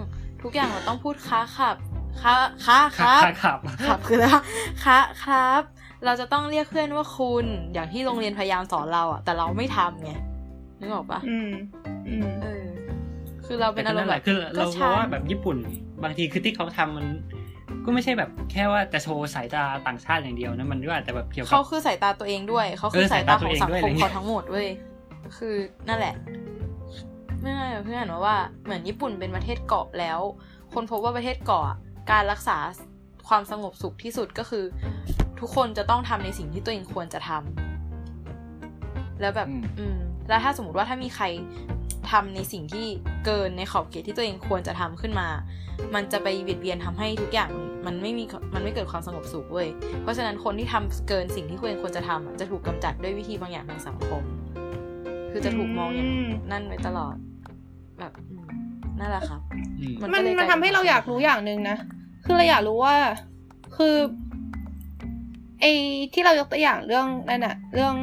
ทุกอย่างเราต้องพูดค้าขับค้าค้าคค่ะรับค่ะครับครับคือแล้วคะครับ เราจะต้องเรียกเพื่อนว่าคุณอย่างที่โรงเรียนพยายามสอนเราอะแต่เราไม่ทำไงนึกออกปะอืมอืมเออ คือเราเป็นอารมณ์แหแบละบคือเราก็ฉัเรานว่าแบบญี่ปุ่น บางทีคือที่เขาทำมัน ก็ไม่ใช่แบบแค่ว่าจะโชว์สายตาต่างชาติอย่างเดียวนะมันก็อาจจะแบบเกี่ยวกัเขาบคือสายตาตัวเองด้วยเขาคือเออสายตาสายตาของตัวเองสังด้วยคอะไรมเงี้ยเขาทั้งหมดเว้ยคือนั่นแหละไม่ง่ายเพื่อนว่าว่าเหมือนญี่ปุ่นเป็นประเทศเกาะแล้ว คนพบว่าประเทศเกาะอะการรักษาความสงบสุขที่สุดก็คือ ทุกคนจะต้องทำในสิ่งที่ตัวเองควรจะทำแล้วแบบอืมอืมแล้วถ้าสมมติว่าถ้ามีใคร ทำในสิ่งที่เกินในขอบเขตที่ตัวเองควรจะทำขึ้นมา มันจะไปเบียดเบียนทำให้ทุกอย่างมันไม่มีมันไม่เกิดความสงบสุขเว้ย เพราะฉะนั้นคนที่ทำเกินสิ่งที่ตัวเองควรจะทำอะจะถูกกำจัดด้วยวิธีบางอย่างทางสังคม คือจะถูกมองอย่างอืมนั่นไว้ตลอด แบบอืมนั่นแหละครับอืมมันมันก็เลยมันกลายทำให้เป็นเราอยากรู้อย่างหนึ่งนะ คือเราอยากรู้ว่า คือไอ้ที่เรายกตัวอย่างเรื่องนั่นอะเรื่อง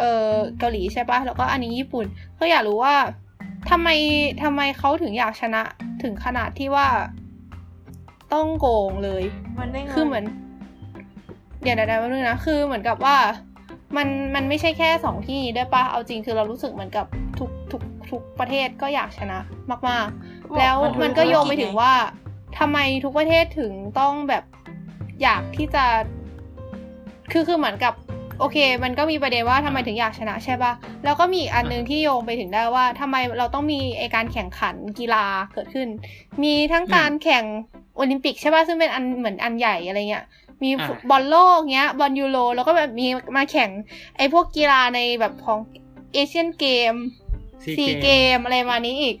เออเกาหลีใช่ปะแล้วก็อันนี้ญี่ปุ่นก็อยากรู้ว่าทำไมทำไมเขาถึงอยากชนะถึงขนาดที่ว่าต้องโกงเลยมันได้เงินคือเหมือนเดี๋ยวเดี๋ยวเดี๋ยวแป๊บนึงนะคือเหมือนกับว่ามันมันไม่ใช่แค่สองที่นี้ได้วยปะเอาจริงคือเรารู้สึกเหมือนกับทุกทุกทุกประเทศก็อยากชนะมาก ๆ แล้วมันก็โยงไปถึงว่าทำไมทุกประเทศถึงต้องแบบอยากที่จะ คือคือเหมือนกับ โอเค มันก็มีประเด็นว่าทำไมถึงอยากชนะใช่ปะแล้วก็มีอีกอันหนึงที่โยงไปถึงได้ว่าทำไมเราต้องมีไอการแข่งขันกีฬาเกิดขึ้น มีทั้งการแข่งโอลิมปิกใช่ปะซึ่งเป็นอันเหมือนอันใหญ่อะไรเงี้ย มีอ่าฟุตบอลโลกเงี้ย บอลยูโร แล้วก็แบบมีมาแข่งไอพวกกีฬาในแบบของเอเชียนเกมส์ซีซีเกมส์อะไรมานี้อีก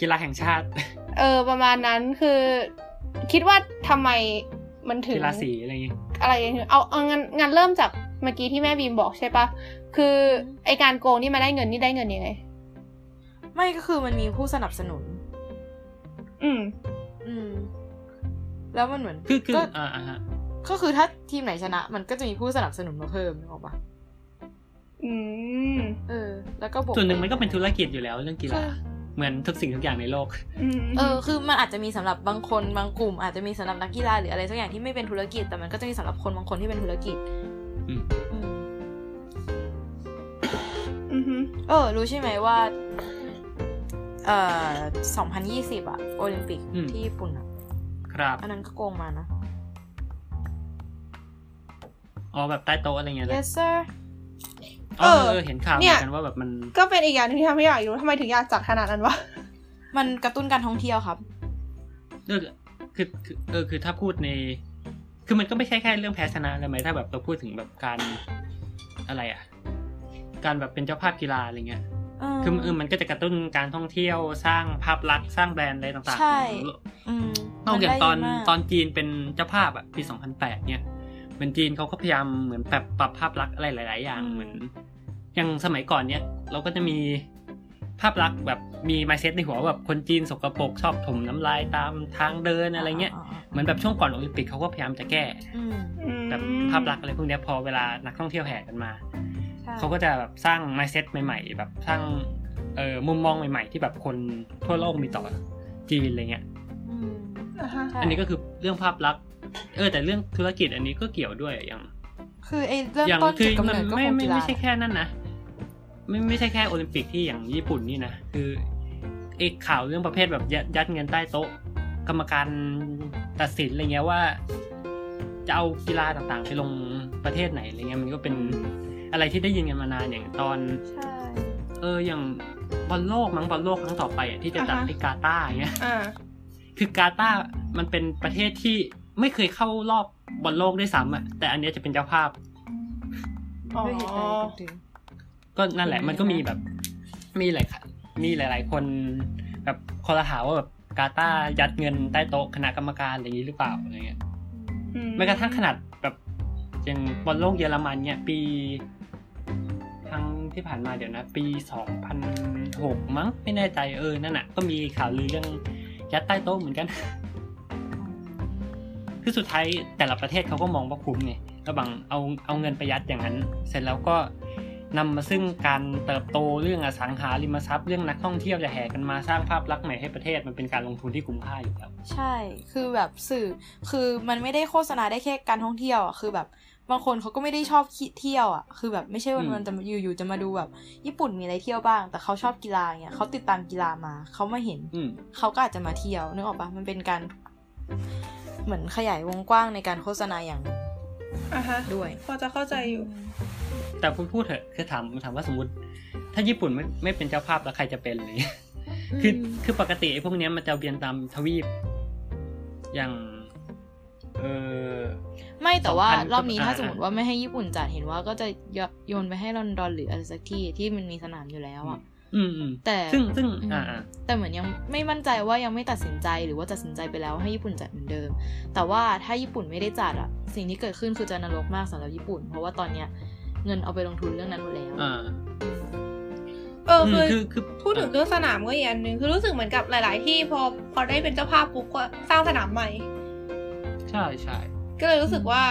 กีฬาแห่งชาติ เออ ประมาณนั้นคือ คิดว่าทำไมมันถึงกีฬาสีอะไรอย่างงี้อะไรอย่างเงี้ยเอาเอางั้นงั้นเริ่มจาก เมื่อกี้ที่แม่บีมบอกใช่ปะคือไอการโกงนี่มาได้เงินนี่ได้เงินยังไง ไม่ก็คือมันมีผู้สนับสนุน อืม อืม แล้วมันเหมือนคือคือก็อ่าอ่าฮะก็คือถ้าทีมไหนชนะ มันก็จะมีผู้สนับสนุนมาเพิ่มนึกออกปะอืม เออ แล้วก็บวกส่วนหนึ่งมันก็เป็นธุรกิจอยู่แล้วเรื่องกีฬาใช่เหมือนทุกสิ่งทุกอย่างในโลกอืมเออ คือมันอาจจะมีสำหรับบางคนบางกลุ่ม อาจจะมีสำหรับนักกีฬาหรืออะไรสักอย่างที่ไม่เป็นธุรกิจ แต่มันก็จะมีสำหรับคนบางคนที่เป็นธุรกิจอืมอืมอือฮึ เออ รู้ใช่ไหมว่า เอ่อ2020อะโอลิมปิกอืมที่ญี่ปุ่นอะครับ อันนั้นก็โกงมานะ อ๋อ แบบใต้โต๊ะอะไรเงี้ยนะ yes sir อ๋อเออ เห็นข่าวเหมือนกันว่าแบบมัน ก็เป็นอีกอย่างหนึงที่ทำให้อยากรู้ทำไมถึงอยากจัดขนาดนั้นวะ มันกระตุ้นการท่องเที่ยวครับ เออคือคือเออ คือถ้าพูดใน คือมันก็ไม่ใช่แค่เรื่องแพ้ชนะเลยไหมถ้าแบบเราพูดถึงแบบการอะไรอะ การแบบเป็นเจ้าภาพกีฬาอะไรเงี้ยคือเออมันก็จะกระตุ้นการท่องเที่ยวสร้างภาพลักษณ์สร้างแบรนด์อะไรต่างๆใช่อืมนอกจากตอนมัได้เยะมากตอนจีนเป็นเจ้าภาพอะปี 2008 เนี่ยเหมือนจีนเขาก็พยายามเหมือนปรับปรับภาพลักษณ์อะไรหลาย ๆ อย่างเหมือนอย่างสมัยก่อนเนี่ย เราก็จะมีภาพลักษณ์แบบ มีไมเซ็ตในหัวว่าแบบคนจีนสกปรกชอบถมน้ำลายตามทางเดินอะไรเงี้ยเหมือนแบบช่วงก่อนโอลิมปิกเขาก็พยายามจะแก้อืมแบบภาพลักษณ์อะไรพวกเนี้ยพอเวลานักท่องเที่ยวแห่กันมาใช่เขาก็จะแบบสร้างไมเซ็ตใหม่ ๆ แบบสร้างเอ่อมุมมองใหม่ ๆ ที่แบบคนทั่วโลกมีต่อจีนอะไรเงี้ยอืะใช่อันนี้ก็คือเรื่องภาพลักษณ์เออแต่เรื่องธุรกิจอันนี้ก็เกี่ยวด้วยอย่าง คือไอ้เริ่มอย่างต้นคืจุดอกำมันเนิดก็ไม่คงไม่กีฬาไม่ใช่แค่นั้นนะไม่ไม่ใช่แค่โอลิมปิกที่อย่างญี่ปุ่นนี่นะคือ ไอ้ข่าวเรื่องประเภทแบบยัดยัดเงินใต้โต๊ะ กรรมการตัดสินอะไรเงี้ยว่า จะเอากีฬาต่างๆ ไปลงประเทศไหนอะไรเงี้ยมันก็เป็นอะไรที่ได้ยินกันมานานอย่างตอนใช่เอออย่างบอลโลกมั้งบอลโลกครั้งต่อไปอะที่จะจัดที่กาตาร์อย่างเงี้ยอ่าคือกาตาร์มันเป็นประเทศที่ไม่เคยเข้ารอบบอลโลกด้วยซ้ำอะแต่อันเนี้ยจะเป็นเจ้าภาพอ๋อด้วยเหตุการณ์ถึงก็นั่นแหละอืมมันก็มีแบบ มีหลายค่ะ มีหลาย ๆ คนแบบคอรหาว่าแบบกาตาร์ยัดเงินใต้โต๊ะคณะกรรมการอะไรอย่างนี้หรือเปล่าอะไรเงี้ยอืแม้กระทั่งขนาดแบบอย่างบอลโลกเยอรมันเนี่ยปีครั้งที่ผ่านมาเดี๋ยวนะ ปี2006มั้งไม่แน่ใจเออนั่นน่ะ ก็มีข่าวลือเรื่องยัดใต้โต๊ะเหมือนกันคือสุดท้ายแต่ละประเทศเขาก็มองว่าคุ้มไงระหว่างเอาเอาเงินไปยัดอย่างนั้น เสร็จแล้วก็ นำมาซึ่งการเติบโตเรื่องอสังหาริมทรัพย์เรื่องนักท่องเที่ยวจะแห่กันมาสร้างภาพลักษณ์ใหม่ให้ประเทศมันเป็นการลงทุนที่คุ้มค่าอยู่แล้วใช่ คือแบบสื่อคือมันไม่ได้โฆษณาได้แค่การท่องเที่ยวอะคือแบบบางคนเขาก็ไม่ได้ชอบเที่ยวอะ คือแบบไม่ใช่วันอืมวันจะอยู่ๆจะมาดูแบบ ญี่ปุ่นมีอะไรเที่ยวบ้าง แต่เขาชอบกีฬาเงี้ยเขาติดตามกีฬามาเขามาเห็นอืมเขาก็อาจจะมาเที่ยวนึกออกปะมันเป็นการ เหมือนขยายวงกว้างในการโฆษณาอย่างหนึ่งอะฮะด้วยพอจะเข้าใจอยู่ แต่คุณพูดเถอะคือถามถามว่าสมมติ ถ้าญี่ปุ่นไม่ไม่เป็นเจ้าภาพแล้วใครจะเป็นเลยคือคือปกติไอ้พวกเนี้ยมันจะเวียนตามทวีป อย่าง เออไม่แต่ว่า2,000รอบนี้อ่าถ้าสมมติว่าไม่ให้ญี่ปุ่นจัดเห็นว่าก็จะโยนไปให้ลอนดอนหรืออะไรสักที่ที่มันมีสนามอยู่แล้วอะอืมอืมแต่ซึ่งซึ่งอืมอ่าอ่าแต่เหมือนยังไม่มั่นใจว่ายังไม่ตัดสินใจหรือว่าตัดสินใจไปแล้วให้ญี่ปุ่นจัดเหมือนเดิม แต่ว่าถ้าญี่ปุ่นไม่ได้จัดอะ สิ่งที่เกิดขึ้นคือจะนรกมากสำหรับญี่ปุ่น เพราะว่าตอนเนี้ย เงินเอาไปลงทุนเรื่องนั้นหมดแล้วอ่าเออคือคือคือพูดถึงเรื่องสนามก็อีกอันหนึ่งคือรู้สึกเหมือนกับหลาย ๆ ที่พอพอได้เป็นเจ้าภาพปุ๊บก็สร้างสนามใหม่ ใช่ใช่ก็เลยรู้สึกว่า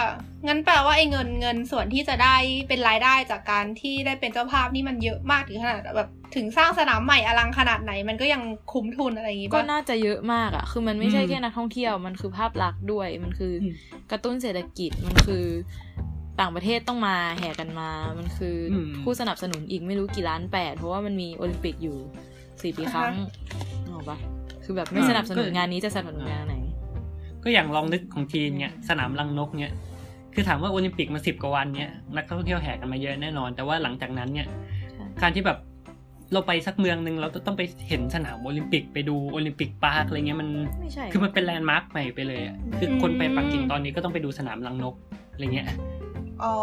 งั้นแปลว่าไอ้เงินเงินส่วนที่จะได้เป็นรายได้จากการที่ได้เป็นเจ้าภาพนี่มันเยอะมากถึงขนาดแบบถึงสร้างสนามใหม่อลังขนาดไหนมันก็ยังคุ้มทุนอะไรอย่างงี้ก็ป่ะน่าจะเยอะมากอะ คือมันไม่ใช่แค่นักท่องเที่ยวมันคือภาพลักษณ์ด้วยมันคืออมกระตุ้นเศรษฐกิจมันคือ ต่างประเทศต้องมาแห่กันมา มันคืออมผู้สนับสนุนอีกไม่รู้กี่ล้านแปด เพราะว่ามันมีโอลิมปิกอยู่สี่ปีครั้งนึกออกปะคือแบบไม่สนับสนุนงานนี้จะสนับสนุนงานไหน ก็อย่างลองนึกของจีนเนี่ยสนามลังนกเนี่ยคือถามว่าโอลิมปิกมาสิบกว่าวันเนี่ยนักท่องเที่ยวแห่กันมาเยอะแน่นอน แต่ว่าหลังจากนั้นเนี่ยใช่การที่แบบเราไปสักเมืองหนึ่งเราต้องไปเห็นสนามโอลิมปิกไปดู Olympic Park อะไรเงี้ยมันไม่ใช่คือมันเป็น landmark ใหม่ไปเลยอะคือคนไปปักกิ่งตอนนี้ก็ต้องไปดูสนามลังนกอะไรเงี้ย อ๋อ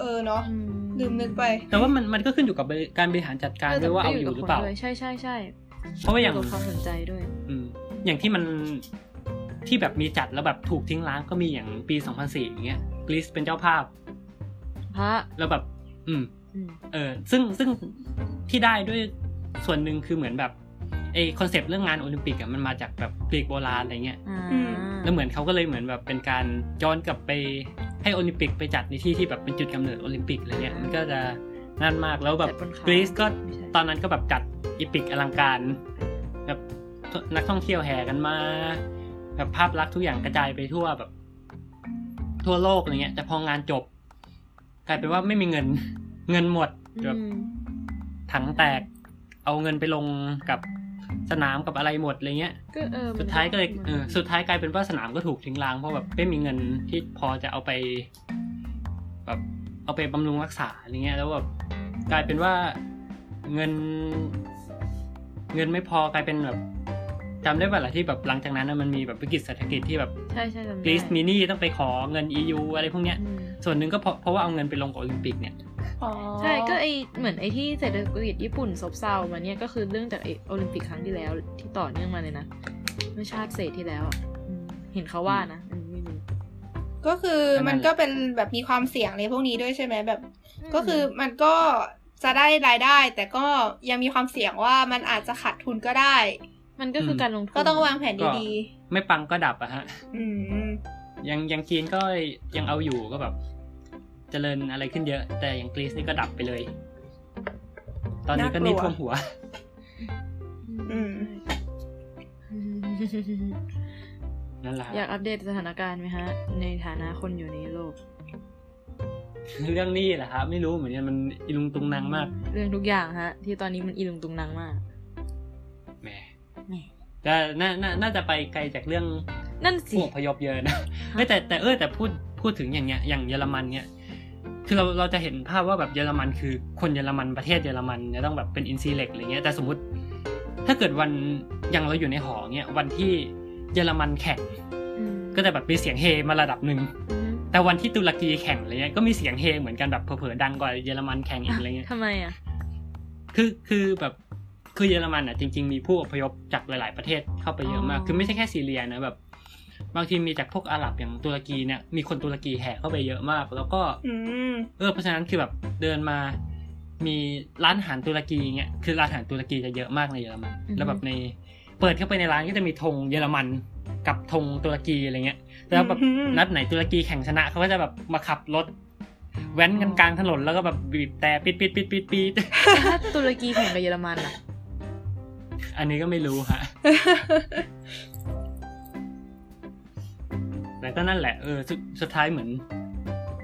เออเนาะอืลืมนึกไป แต่ว่ามันมันก็ขึ้นอยู่กับบริการบริหารจัดการด้วยว่าเอาอยู่หรือเปล่าด้วยใช่ใช่ใช่เพราะว่าอย่างยู่กับความสนใจด้วย อืมอย่างที่มันที่แบบมีจัดแล้วแบบถูกทิ้งร้างก็มีอย่างปี2004อย่างเงี้ยกรีซเป็นเจ้าภาพปะแล้วแบบอืมอืมเออ ซึ่งซึ่งที่ได้ด้วยส่วนหนึ่งคือเหมือนแบบ ไอ concept เรื่องงานโอลิมปิกอะมันมาจากแบบกรีกโบราณอะไรเงี้ยอ่าอืมแล้วเหมือนเขาก็เลยเหมือนแบบเป็นการย้อนกลับไปให้โอลิมปิกไปจัดในที่ที่แบบเป็นจุดกำเนิดโอลิมปิกอะไรเงี้ยมันก็จะนั่นมากแล้วแบบจัดบนเขากรีซก็ไม่ใช่ตอนนั้นก็แบบจัด epic อลังการ แบบนักท่องเที่ยวแห่กันมา แบบภาพลักษณ์ทุกอย่างกระจายไปทั่วแบบ ทั่วโลกอะไรเงี้ย แต่พองานจบ กลายเป็นว่าไม่มีเงินเงินหมดแบบอืมถังแตก เอาเงินไปลงกับ สนามกับอะไรหมดอะไรเงี้ยก็เออมันสุดท้ายก็เลยเออสุดท้ายกลายเป็นว่าสนามก็ถูกทิ้งร้างเพราะแบบไม่มีเงินที่พอจะเอาไปแบบเอาไปบำรุงรักษาอะไรเงี้ยแล้วแบบกลายเป็นว่าเงิน เงินไม่พอกลายเป็นแบบจำได้ป่ะล่ะที่แบบหลังจากนั้นน่ะมันมีแบบวิกฤตเศรษฐกิจที่แบบใช่ใช่จำได้กรีซมีหนี้ต้องไปขอเงิน EU อะไรพวกเนี้ยอืมส่วนหนึ่งก็เพราะเพราะว่าเอาเงินไปลงกับโอลิมปิกเนี่ยอ๋อ ใช่ก็ไอเหมือนไอที่เศรษฐกิจญี่ปุ่นซบเซามาเนี่ยก็คือเรื่องจากไอโอลิมปิกครั้งที่แล้วที่ต่อเนื่องมาเลยนะเมื่อชาติเศษที่แล้วอะอืมเห็นเขาว่านะอืมไม่รู้ก็คือก็นั่นแหละมันก็เป็นแบบมีความเสี่ยงในพวกนี้ด้วยใช่ไหมแบบ ก็คือมันก็จะได้รายได้ แต่ก็ยังมีความเสี่ยงว่ามันอาจจะขาดทุนก็ได้ มันก็คือการลงทุนก็ต้องวางแผนดีไม่ปังก็ดับอะฮะๆอืมยังยังจีนก็ยังเอาอยู่ก็แบบ เจริญอะไรขึ้นเยอะ แต่อย่างกรีซนี่ก็ดับไปเลย ตอนนี้ก็หนี่น่ากลัวท่วมหัว อืมนั่นแหละฮะอยากอัปเดตสถานการณ์ไหมฮะ ในฐานะคนอยู่ในโลก เรื่องนี้แหละครับไม่รู้เหมือนกันมันอีลุงตุงนางมาก เรื่องทุกอย่างฮะ ที่ตอนนี้มันอีลุงตุงนังมากแหมแหมแต่น่าน่าน่าจะไปไกลจากเรื่องนั่นสิผู้อพยพเยอะนะเอ้ยแต่แต่เออแต่พูดพูดถึงอย่างเงี้ยอย่างเยอรมันเนี่ย คือเราเราจะเห็นภาพว่าแบบเยอรมันคือคนเยอรมันประเทศเยอรมันจะต้องแบบเป็นอินซีเล็กอะไรเงี้ยแต่สมมติ ถ้าเกิดวันอย่างเราอยู่ในหอเนี่ยวันที่เยอรมันแข่งอืมก็จะแบบมีเสียงเฮมาระดับหนึ่งอืมแต่วันที่ตุรกีแข่งอะไรเงี้ยก็มีเสียงเฮเหมือนกันแบบเผลอๆดังกว่าเยอรมันแข่งอีกอะไรเงี้ยทำไมอะคือคือแบบคือเยอรมันอะจริง ๆ มีผู้อพยพจากหลาย ๆประเทศเข้าไปเยอะมากอ๋อคือไม่ใช่แค่ซีเรียนะแบบ บางทีมีจากพวกอาหรับอย่างตุรกีเนี่ยมีคนตุรกีแห่เข้าไปเยอะมาก แล้วก็อืมเออเพราะฉะนั้นคือแบบเดินมา มีร้านอาหารตุรกีเงี้ยคือร้านอาหารตุรกีจะเยอะมากในเยอรมันแล้วแบบในเปิดเข้าไปในร้านก็จะมีธงเยอรมันกับธงตุรกีอะไรเงี้ยแล้วแบบอืมนัดไหนตุรกีแข่งชนะเขาก็จะแบบมาขับรถแว้นกันกลางถนนแล้วก็แบบบีบแต่ปิดปิดปิดปิดปิดถ้าตุรกีแข่งกับเยอรมันอะ อันนี้ก็ไม่รู้ฮะ แต่ก็นั่นแหละเออสุดสุดท้ายเหมือน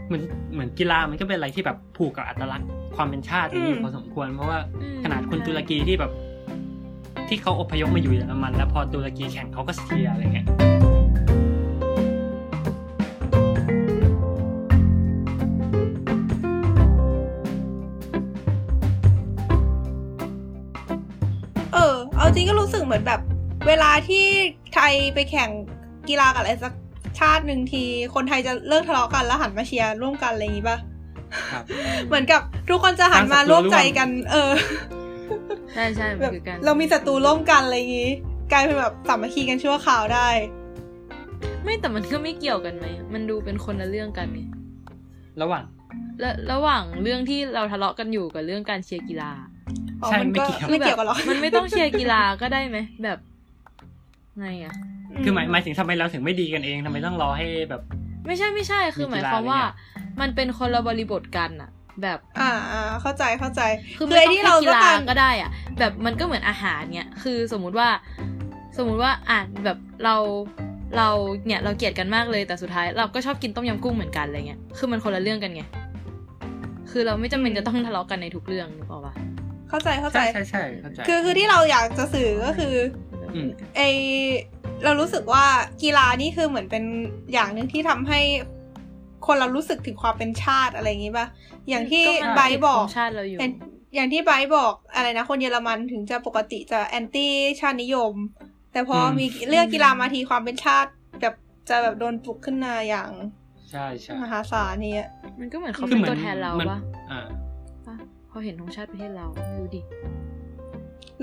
เหมือนเหมือนกีฬามันก็เป็นอะไรที่แบบผูกกับอัตลักษณ์ความเป็นชาตินี่อืมพอสมควร เพราะว่าอืมขนาดคนใช่ตุรกีที่แบบ ที่เขาอพยพมาอยู่เยอรมัน แล้วพอตุรกีแข่งเขาก็เชียร์อะไรเงี้ยเออเอาจริงก็รู้สึกเหมือนแบบ เวลาที่ไทยไปแข่งกีฬากับอะไรสัก ชาติหนึ่งที คนไทยจะเลิกทะเลาะกันแล้วหันมาเชียร์ร่วมกันอะไรอย่างนี้ป่ะครับเหมือนกับทุกคนจะหันมาร่วมใจกัน เออ ใช่ใช่มันแบบคือการเรามีศัตรูร่วมกันอะไรอย่างนี้ กลายเป็นแบบสามัคคีกันชั่วคราวได้ ไม่แต่มันก็ไม่เกี่ยวกันไหม มันดูเป็นคนละเรื่องกันไงระหว่างและระหว่างเรื่องที่เราทะเลาะกันอยู่กับเรื่องการเชียร์กีฬาอ๋อใช่มันก็ไม่เกี่ยวไม่เกี่ยวกันหรอกมันไม่ต้องเชียร์กีฬาก็ได้ไหมแบบไงอะ คือหมายหมายถึงทำไมเราถึงไม่ดีกันเองทำไมต้องรอให้แบบ ไม่ใช่ไม่ใช่คือมีหมายกีฬาความว่าอะไรเงี้มันเป็นคนละบริบทกันอะแบบ อ่าอ่าเข้าใจเข้าใจ คือคือไอ้ไม่ที่ต้เราองแค่กีต้องฬาการก็ได้อะแบบมันก็เหมือนอาหารเนี่ยคือสมมุติว่า สมมุติว่าอะแบบเราเราเนี่ยเราเกลียดกันมากเลยแต่สุดท้ายเราก็ชอบกินต้มยำกุ้งเหมือนกันอะไรเงี้ยคือมันคนละเรื่องกันไงคือเราไม่จำเป็นจะต้องทะเลาะกันในทุกเรื่องหรือเปล่าวะเข้าใจเข้าใจใช่ใช่ใช่เข้าใจคือคือที่เราอยากจะสื่อก็คืออืมไอ เรารู้สึกว่ากีฬานี่คือเหมือนเป็นอย่างหนึ่งที่ทำให้คนเรารู้สึกถึงความเป็นชาติอะไรอย่างนี้ป่ะ อย่างที่มันไบร์ทบอกติดธงชาติเราอยู่อย่างอย่างที่ไบร์ทบอกอะไรนะ คนเยอรมันถึงจะปกติจะ anti ชาตินิยม แต่พอมันมีเรื่องกีฬามาทีความเป็นชาติแบบจะแบบโดนปลุกขึ้นมาอย่าง ใช่ใช่มหาศาลเนี่ยมันก็เหมือนเขาคืเป็อนเหมือนตัวแทนเรามันปะอ่าปะพอเห็นธงชาติประเทศเราไม่รู้ดิห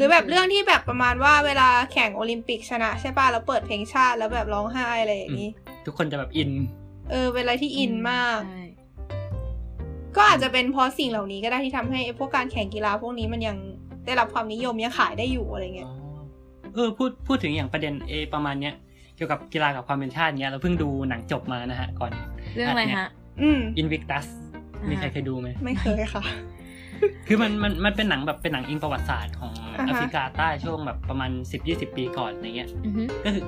รือแบบเรื่องที่แบบประมาณว่าเวลาแข่งโอลิมปิกชนะใช่ป่ะแล้วเปิดเพลงชาติแล้วแบบร้องไห้อะไรอย่างนี้ ทุกคนจะแบบอิน เออเป็นอะไรที่อินมากใช่ก็อาจจะเป็นเพราะสิ่งเหล่านี้ก็ได้ที่ทำให้ไอ้พวกการแข่งกีฬาพวกนี้มันยังได้รับความนิยมยังขายได้อยู่อะไรเงี้ยเออพูดพูดถึงอย่างประเด็นเอประมาณเนี้ยเกี่ยวกับกีฬากับความเป็นชาติเนี้ยเราเพิ่งดูหนังจบมานะฮะก่อน เรื่องอะไรฮะ อืม Invictus อ่ามีมีใครเคยดูไหมไม่เคยค่ะ คือมันมันมันเป็นหนังแบบเป็นหนังอิงประวัติศาสตร์ของอ่าฮะแอฟริกาใต้ช่วงแบบประมาณ 10-20 ปีก่อนอะไรเงี้ยอือฮึก็คือ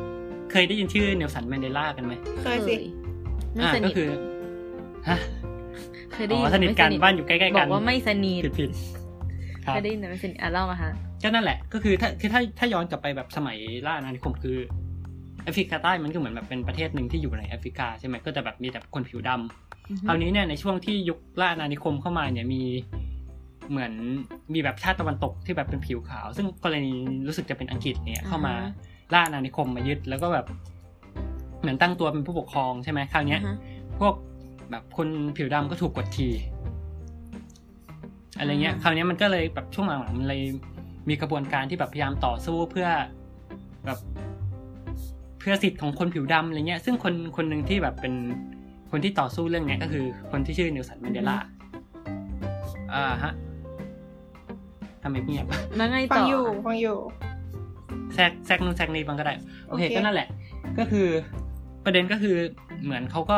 เคยได้ยินชื่อเนลสันแมนเดลากันไหมเคยสิไม่อ่าสนิก็ทคือฮะเคยได้อ๋ยินอสนิทกันไม่บ้านอยู่ใกล้ๆบกัอนกว่าไม่สนิทผิดผิดครัเคบยได้ยินแต่ไม่สนิทอะเล่ามาฮะก็นั่นแหละ ก็คือถ้าคือถ้าถ้าย้อนกลับไปแบบสมัยล่าอาณานิคมคือแอฟริกาใต้มันก็เหมือนแบบเป็นประเทศหนึ่งที่อยู่ในแอฟริกาใช่ไหมก็จะแบบมีแต่คนผิวดำอือฮึคราวนี้เนี่ยในช่วงที่ยุคล่าอาณานิคมเข้ามาเนี่ยมี เหมือนมีแบบชาติตะวันตกที่แบบเป็นผิวขาว ซึ่งกรณีรู้สึกจะเป็นอังกฤษเนี่ยเข้ามาล่าอาณานิคมมายึดแล้วก็แบบเหมือนตั้งตัวเป็นผู้ปกครองใช่ไหมคราวเนี้ยอ่าฮะพวกแบบคนผิวดำก็ถูกกดขี่อะไรเงี้ยอ่าคราวเนี้ยมันก็เลยแบบช่วงหลังๆมันเลยมีกระบวนการที่แบบพยายามต่อสู้เพื่อแบบเพื่อสิทธิ์ของคนผิวดำอะไรเงี้ย ซึ่งคนคนหนึ่งที่แบบเป็นคนที่ต่อสู้เรื่องเนี้ยก็คือคนที่ชื่อเนลสันแมนเดลาอ่าฮะ ทำไมเงียบแล้วไงฟัต่งออยู่ฟังอยู่แทรกแทรกนู่นแทรกนี่บางก็ได้ โอเค โอเค ก็นั่นแหละ ก็คือประเด็นก็คือเหมือนเขาก็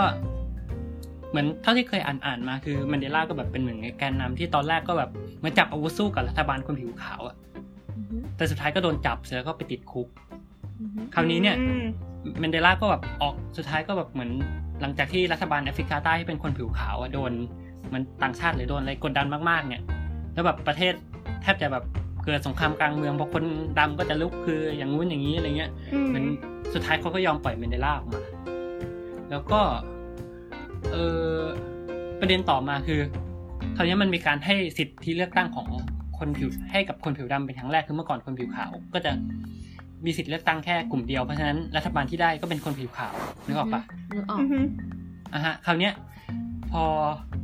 เหมือนเท่าที่เคยอ่านอ่านมาคือมันเดลาก็แบบเป็นหนึ่งในแกนนำที่ตอนแรกก็แบบเหมาจับอาวุธสู้กับรัฐบาลคนผิวขาวอะอือฮึแต่สุดท้ายก็โดนจับเสร็จแล้วก็ไปติดคุก อือฮึคราวนี้เนี่ย อืมแมนเดลาก็แบบออกสุดท้ายก็แบบเหมือนหลังจากที่รัฐบาลแอฟริกาใต้ที่เป็นคนผิวขาวอะโดนเหมันต่างชาติหรือโดนอะไรกดดันมากๆเนี่ย แล้วแบบประเทศ แทบจะแบบเกิดสงครามกลางเมืองเพราะคนดำก็จะลุกคืออย่างงู้นอย่างนี้อะไรเงี้ยอืมเหมือนสุดท้ายเขาก็ยอมปล่อยเมนเดล่าออกมา แล้วก็เออประเด็นต่อมาคือคราวนี้มันมีการให้สิทธิเลือกตั้งของคนผิวให้กับคนผิวดำเป็นครั้งแรกคือเมื่อก่อนคนผิวขาว ก็จะมีสิทธิเลือกตั้งแค่กลุ่มเดียวเพราะฉะนั้นรัฐบาลที่ได้ก็เป็นคนผิวขาวนึกออกปะนึกออกอือฮึอะฮะคราวเนี้ยพ อ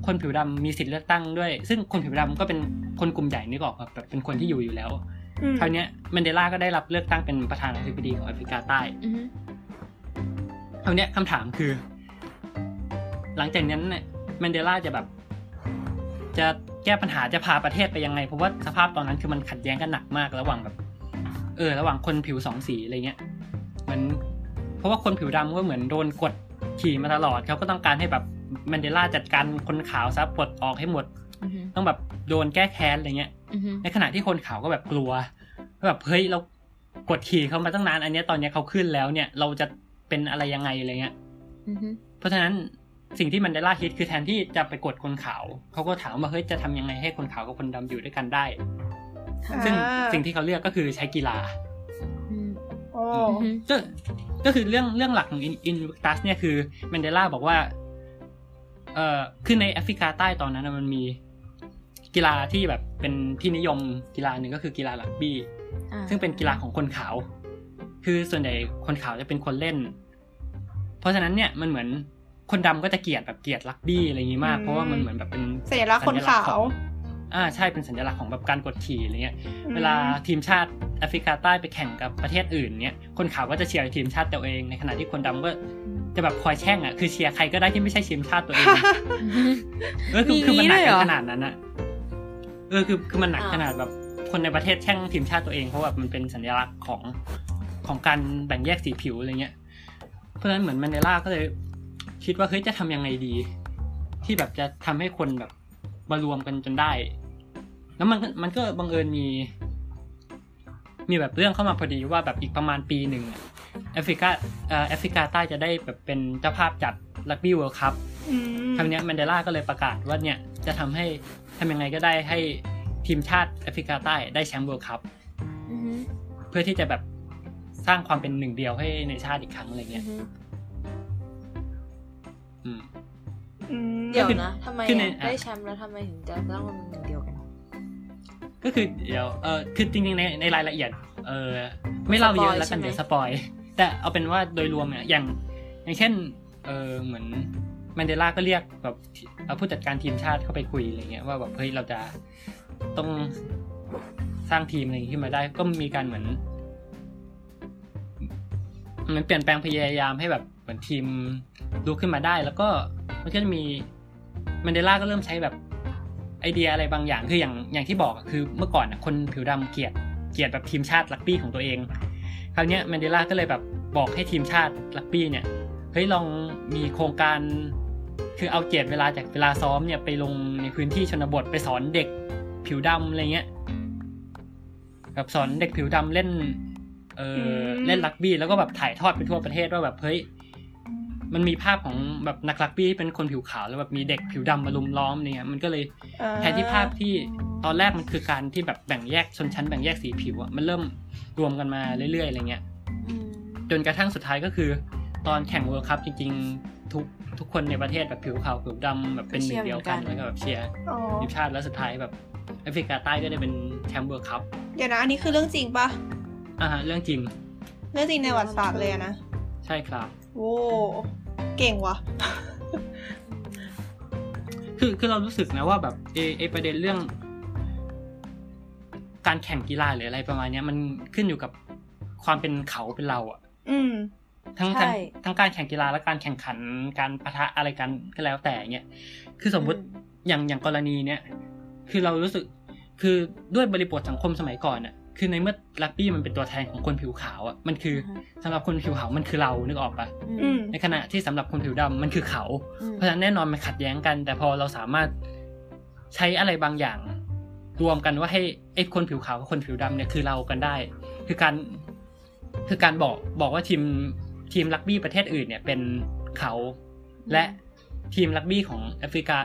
คนผิวดำมีสิทธิเลือกตั้งด้วย ซึ่งคนผิวดำก็เป็นคนกลุ่มใหญ่นึกออกปะแบบเป็นคนที่อยู่อยู่แล้วอืมคราวเนี้ยแมนเดลาก็ได้รับเลือกตั้งเป็นประธานาธิบดีของแอฟริกาใต้อือฮึคราวเนี้ยคำถามคือ หลังจากนั้นเนี่ยแมนเดลาจะแบบ จะแก้ปัญหาจะพาประเทศไปยังไง เพราะว่าสภาพตอนนั้นคือมันขัดแย้งกันหนักมากระหว่างแบบ เออ ระหว่างคนผิวสองสีอะไรเงี้ยเหมือนเพราะว่าคนผิวดำก็เหมือนโดนกดขี่มาตลอดเขาก็ต้องการให้แบบ แมนเดลาจัดการคนขาวซะปลดออกให้หมดอือฮึต้องแบบโดนแก้แค้นอะไรเงี้ยอือฮึในขณะที่คนขาวก็แบบกลัวว่าแบบเฮ้ยเรากดขี่เขามาตั้งนานอันเนี้ยตอนเนี้ยเขาขึ้นแล้วเนี่ย เราจะเป็นอะไรยังไงอะไรเงี้ยอือฮึเพราะฉะนั้นสิ่งที่มันได้ล่าฮิตคือแทนที่จะไปกดคนขาวเขาก็ถามว่าเฮ้ยจะทำยังไงให้คนขาวกับคนดำอยู่ด้วยกันได้ ซึ่งสิ่งที่เขาเลือกก็คือใช้กีฬาอืมโอ้อือฮึก็ก็คือเรื่องเรื่องหลักของอินวิตัสเนี่ยคือแมนเดลาบอกว่า เอ่อคือในแอฟริกาใต้ตอนนั้นนะมันมีกีฬาที่แบบเป็นที่นิยมกีฬาหนึ่งก็คือกีฬารักบี้อ่าซึ่งเป็นกีฬาของคนขาว คือส่วนใหญ่คนขาวจะเป็นคนเล่น เพราะฉะนั้นเนี่ยมันเหมือนคนดำก็จะเกลียดแบบเกลียดรักบี้อะไรอย่างนี้มาก เพราะว่ามันเหมือนแบบเป็นสัญลักษณ์คนขาวอ่าใช่เป็นสัญลักษณ์ของแบบการกดขี่อะไรเงี้ย เวลาทีมชาติแอฟริกาใต้ไปแข่งกับประเทศอื่นเนี่ยคนขาวก็จะเชียร์ทีมชาติตัวเอง ในขณะที่คนดำก็ จะแบบคอยแช่งอะคือเชียร์ใครก็ได้ที่ไม่ใช่ทีมชาติตัวเองอือฮึเออคือมีคือมันหนักด้วยเหรกัอนขนาดนั้นอะเออคือคือมันหนักอ่าขนาดแบบคนในประเทศแช่งทีมชาติตัวเองเพราะแบบมันเป็นสัญลักษณ์ของของการแบ่งแยกสีผิวอะไรเงี้ย เพราะฉะนั้นเหมือนแมนเดลาก็เลย คิดว่าเฮ้ยจะทำยังไงดี ที่แบบจะทำให้คนแบบมารวมกันจนได้ แล้วมันก็มันก็บังเอิญมี มีแบบเรื่องเข้ามาพอดีว่าแบบอีกประมาณปีหนึ่งอะ แอฟริกาเอ่อแอฟริกาใต้จะได้แบบเป็นเจ้าภาพจัดรักบี้ World Cupอืมครั้งนี้ยแมนเดลาก็เลยประกาศว่าเนี่ยจะทำให้ทำยังไงก็ได้ให้ทีมชาติแอฟริกาใต้ได้แชมป์ World Cup อือฮึเพื่อที่จะแบบสร้างความเป็นหนึ่งเดียวให้ในชาติอีกครั้งอะไรอืเงี้อยฮึอืมอืมเดี๋ยวคือนะทำไมคือในอะได้แชมป์แล้วทำไมถึงจะต้องเป็นหนึ่งเดียวกันก็คือเดี๋ยวเออคือจริงๆในในรายละเอียด เออไม่เล่าเยอะแล้วกันสปอยใช่ไหมเดี๋ยว spoil แต่เอาเป็นว่าโดยรวมเนี่ยอย่างอย่างเช่นเออเหมือนแมนเดลาก็เรียกแบบเอาผู้จัดการทีมชาติเข้าไปคุยอะไรเงี้ยว่าแบบเฮ้ยเราจะต้องสร้างทีมอะไรขึ้นมาได้ก็มีการเหมือนเหมือนมันเปลี่ยนแปลงพยายามให้แบบเหมือนทีมลุกขึ้นมาได้ แล้วก็มันก็จะมีแมนเดลาก็เริ่มใช้แบบไอเดียอะไรบางอย่างคืออย่างอย่างที่บอกคือเมื่อก่อนอะคนผิวดำเกลียดเกลียดแบบทีมชาติรักบี้ของตัวเอง คราวเนี้ยแมนเดลาก็เลยแบบบอกให้ทีมชาติรักบี้เนี่ยเฮ้ยลองมีโครงการ คือเอาเกียรติเวลาจากเวลาซ้อมเนี่ยไปลงในพื้นที่ชนบทไปสอนเด็กผิวดำอะไรเงี้ยแบบสอนเด็กผิวดำเล่นเอออมเล่นรักบี้แล้วก็แบบถ่ายทอดไปทั่วประเทศว่าแบบเฮ้ยมันมีภาพของแบบนักรักบี้ที่เป็นคนผิวขาวแล้วแบบมีเด็กผิวดำมารุมล้อมเนี่ยมันก็เลยอ่าแทนที่ภาพที่ตอนแรกมันคือการที่แบบแบ่งแยกชนชั้นแบ่งแยกสีผิวอะมันเริ่ม รวมกันมาเรื่อยๆอะไรเงี้ยอืมจนกระทั่งสุดท้ายก็คือ ตอนแข่ง World Cup จริง ๆ ทุกทุกคนในประเทศแบบผิวขาวผิวดำแบบเป็นหนึ่งเดียวกันแล้วก็แบบเชียร์อ๋อทีมชาติแล้วสุดท้ายแบบแอฟริกาใต้ก็ได้เป็นแชมป์ World Cupเดี๋ยวนะอันนี้คือเรื่องจริงปะอ่าฮะเรื่องจริง เรื่องจริงในประวัติศาสตร์เลยอะนะ ใช่ครับโว้เก่งว่ะคือคือเรารู้สึกนะว่าแบบเอเอประเด็นเรื่อง การแข่งกีฬาหรืออะไรประมาณเนี้ยมันขึ้นอยู่กับความเป็นเขาเป็นเราอะอืมทั้งใช่ทั้งทั้งการแข่งกีฬาและการแข่งขันการปะทะอะไรกันก็แล้วแต่เงี้ยคือสมมุติอย่างอย่างกรณีเนี้ยคือเรารู้สึกคือด้วยบริบทสังคมสมัยก่อนอะคือในเมื่อลักบี้มันเป็นตัวแทนของคนผิวขาวอะมันคือสำหรับคนผิวขาวมันคือเรานึกออกปะอืมในขณะที่สำหรับคนผิวดำมันคือเขา เพราะฉะนั้นแน่นอนมันขัดแย้งกัน แต่พอเราสามารถใช้อะไรบางอย่าง รวมกันว่าให้ไอ้คนผิวขาวกับคนผิวดำเนี่ยคือเรากันได้ คือการคือการบอกบอกว่าทีมทีมรักบี้ประเทศอื่นเนี่ยเป็นเขาและทีมรักบี้ของแอฟริกา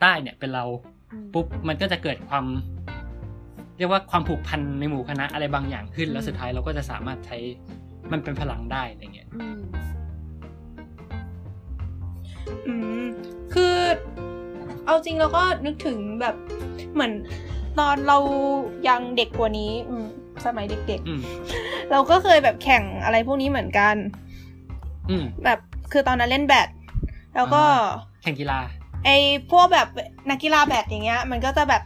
ใต้เนี่ยเป็นเราอืมปุ๊บมันก็จะเกิดความ เรียกว่าความผูกพันในหมู่คณะอะไรบางอย่างขึ้น แล้วสุดท้ายเราก็จะสามารถใช้มันเป็นพลังได้อะไรเงี้ยอืมอืมคือ เอาจริงเราก็นึกถึงแบบเหมือน ตอนเรายังเด็กกว่านี้ อืมสมัยเด็กอืมๆเราก็เคยแบบแข่งอะไรพวกนี้เหมือนกันอืมแบบคือตอนนั้นเล่นแบดแล้วก็อ่แข่งกีฬา ไอ้พวกแบบนักกีฬาแบดอย่างเงี้ย มันก็จะแบบ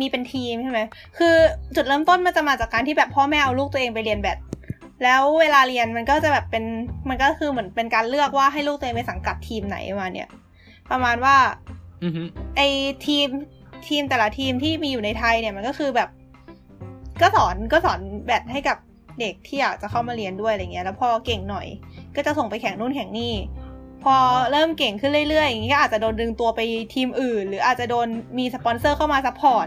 มีเป็นทีมใช่ไหมคือจุดเริ่มต้นมันจะมาจากการที่แบบพ่อแม่เอาลูกตัวเองไปเรียนแบดแล้วเวลาเรียนมันก็จะแบบเป็นมันก็คือเหมือนเป็นการเลือกว่าให้ลูกตัวเองไปสังกัดทีมไหนมาเนี่ย ประมาณว่าอือฮึไอ้ทีม ทีมแต่ละทีมที่มีอยู่ในไทยเนี่ยมันก็คือแบบ ก็สอนก็สอนแบดให้กับเด็กที่อยากจะเข้ามาเรียนด้วยอะไรเงี้ย แล้วพอเก่งหน่อย ก็จะส่งไปแข่งนู่นแข่งนี่ พอเริ่มเก่งขึ้นเรื่อยๆ อย่างนี้ก็อาจจะโดนดึงตัวไปทีมอื่น หรืออาจจะโดนมีสปอนเซอร์เข้ามา support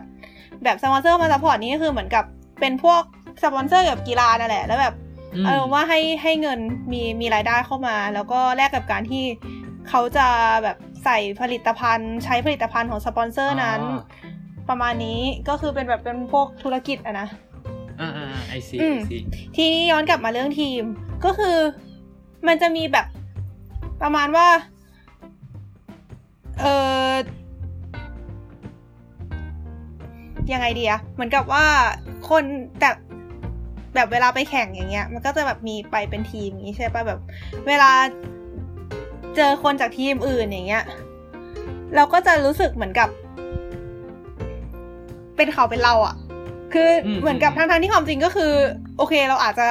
แบบสปอนเซอร์มา support นี้ก็คือเหมือนกับเป็นพวกสปอนเซอร์เกี่ยวกับกีฬานั่นแหละ แล้วแบบเออว่าให้ให้เงินมีมีรายได้เข้ามา แล้วก็แลกกับการที่เขาจะแบบ ใส่ผลิตภัณฑ์ ใช้ผลิตภัณฑ์ของสปอนเซอร์นั้น ประมาณนี้ก็คือเป็นแบบเป็นพวกธุรกิจอะนะอ่าอ่าไอซีอืมไอซีทีนี้ย้อนกลับมาเรื่องทีม ก็คือมันจะมีแบบประมาณว่า เออยังไงดีอะเหมือนกับว่าคนแต่แบบเวลาไปแข่งอย่างเงี้ย มันก็จะแบบมีไปเป็นทีมอย่างงี้ใช่ปะแบบ เวลา เจอคนจากทีมอื่นอย่างเงี้ย เราก็จะรู้สึกเหมือนกับ เป็นเขาเป็นเราอะคืออมเหมือนกับอืมทั้งๆที่ความจริงก็คือ โอเคเราอาจจะ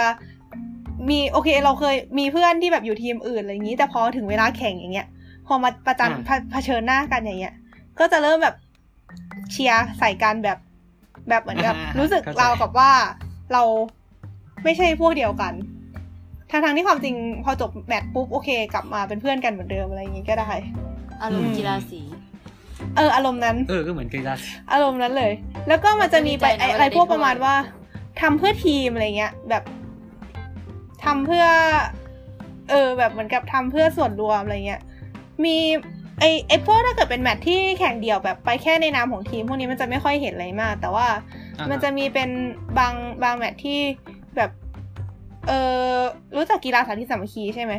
มีโอเค เราเคยมีเพื่อนที่แบบอยู่ทีมอื่นอะไรอย่างนี้แต่พอถึงเวลาแข่งอย่างเงี้ย พอมาประจันเผเผชิญหน้ากันอย่างเงี้ย ก็จะเริ่มแบบเชียร์ใส่กันแบบแบบเหมือนกับอ่ารู้สึกเข้าใจเราวกับว่าเราไม่ใช่พวกเดียวกัน ทั้งทางๆที่ความจริงพอจบแมตช์ปุ๊บโอเค กลับมาเป็นเพื่อนกันเหมือนเดิมอะไรอย่างงี้ก็ได้ อารมอืณ์มกีฬาสีเอออารมณ์นั้นเออก็เหมือนกีฬาอารมณ์นั้นเลย แล้วก็มันจะมีไปดีใจนะไอ้เวลาอะไรพวกได้ถ้วยประมาณว่าทำเพื่อทีมอะไรเงี้ยแบบทำเพื่อ เออ แบบเหมือนกับทำเพื่อส่วนรวมอะไรเงี้ยมีไอ้ไอ้พวกถ้าเกิดเป็นแมตช์ที่แข่งเดี่ยวแบบไปแค่ในนามของทีม พวกนี้มันจะไม่ค่อยเห็นอะไรมาก แต่ว่าอ่าฮะมันจะมีเป็นบางบางแมตช์ที่แบบ เออรู้จักกีฬาสาธิตสามัคคีใช่ไหม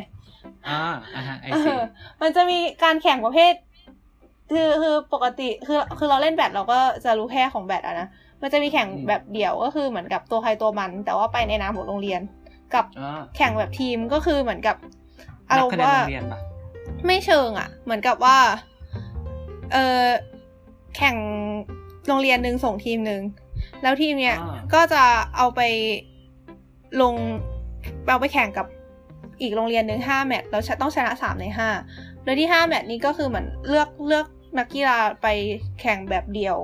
อ่าอ่าฮะไอเอซีอมันจะมีการแข่งประเภท คือคือปกติคือคือเราเล่นแบดเราก็จะรู้แค่ของแบดอะนะมันจะมีแข่งแบบเดี่ยวก็คือเหมือนกับตัวใครตัวมัน แต่ว่าไปในนามของโรงเรียน กับอ่าแข่งแบบทีมก็คือเหมือนกับอานัรบมคะณ์แนนว่าโรงเรียนปะไม่เชิงอะเหมือนกับว่า เออแข่งโรงเรียนหนึ่งส่งทีมหนึ่งแล้วทีมเนี้ยอ่าก็จะเอาไปลง เอาไปแข่งกับอีกโรงเรียนหนึ่งห้าแมตช์แล้วต้องชนะสามในห้าโดยที่ห้าแมตช์นี้ก็คือเหมือนเลือกเลือกนักกีฬาไปแข่งแบบเดี่ยว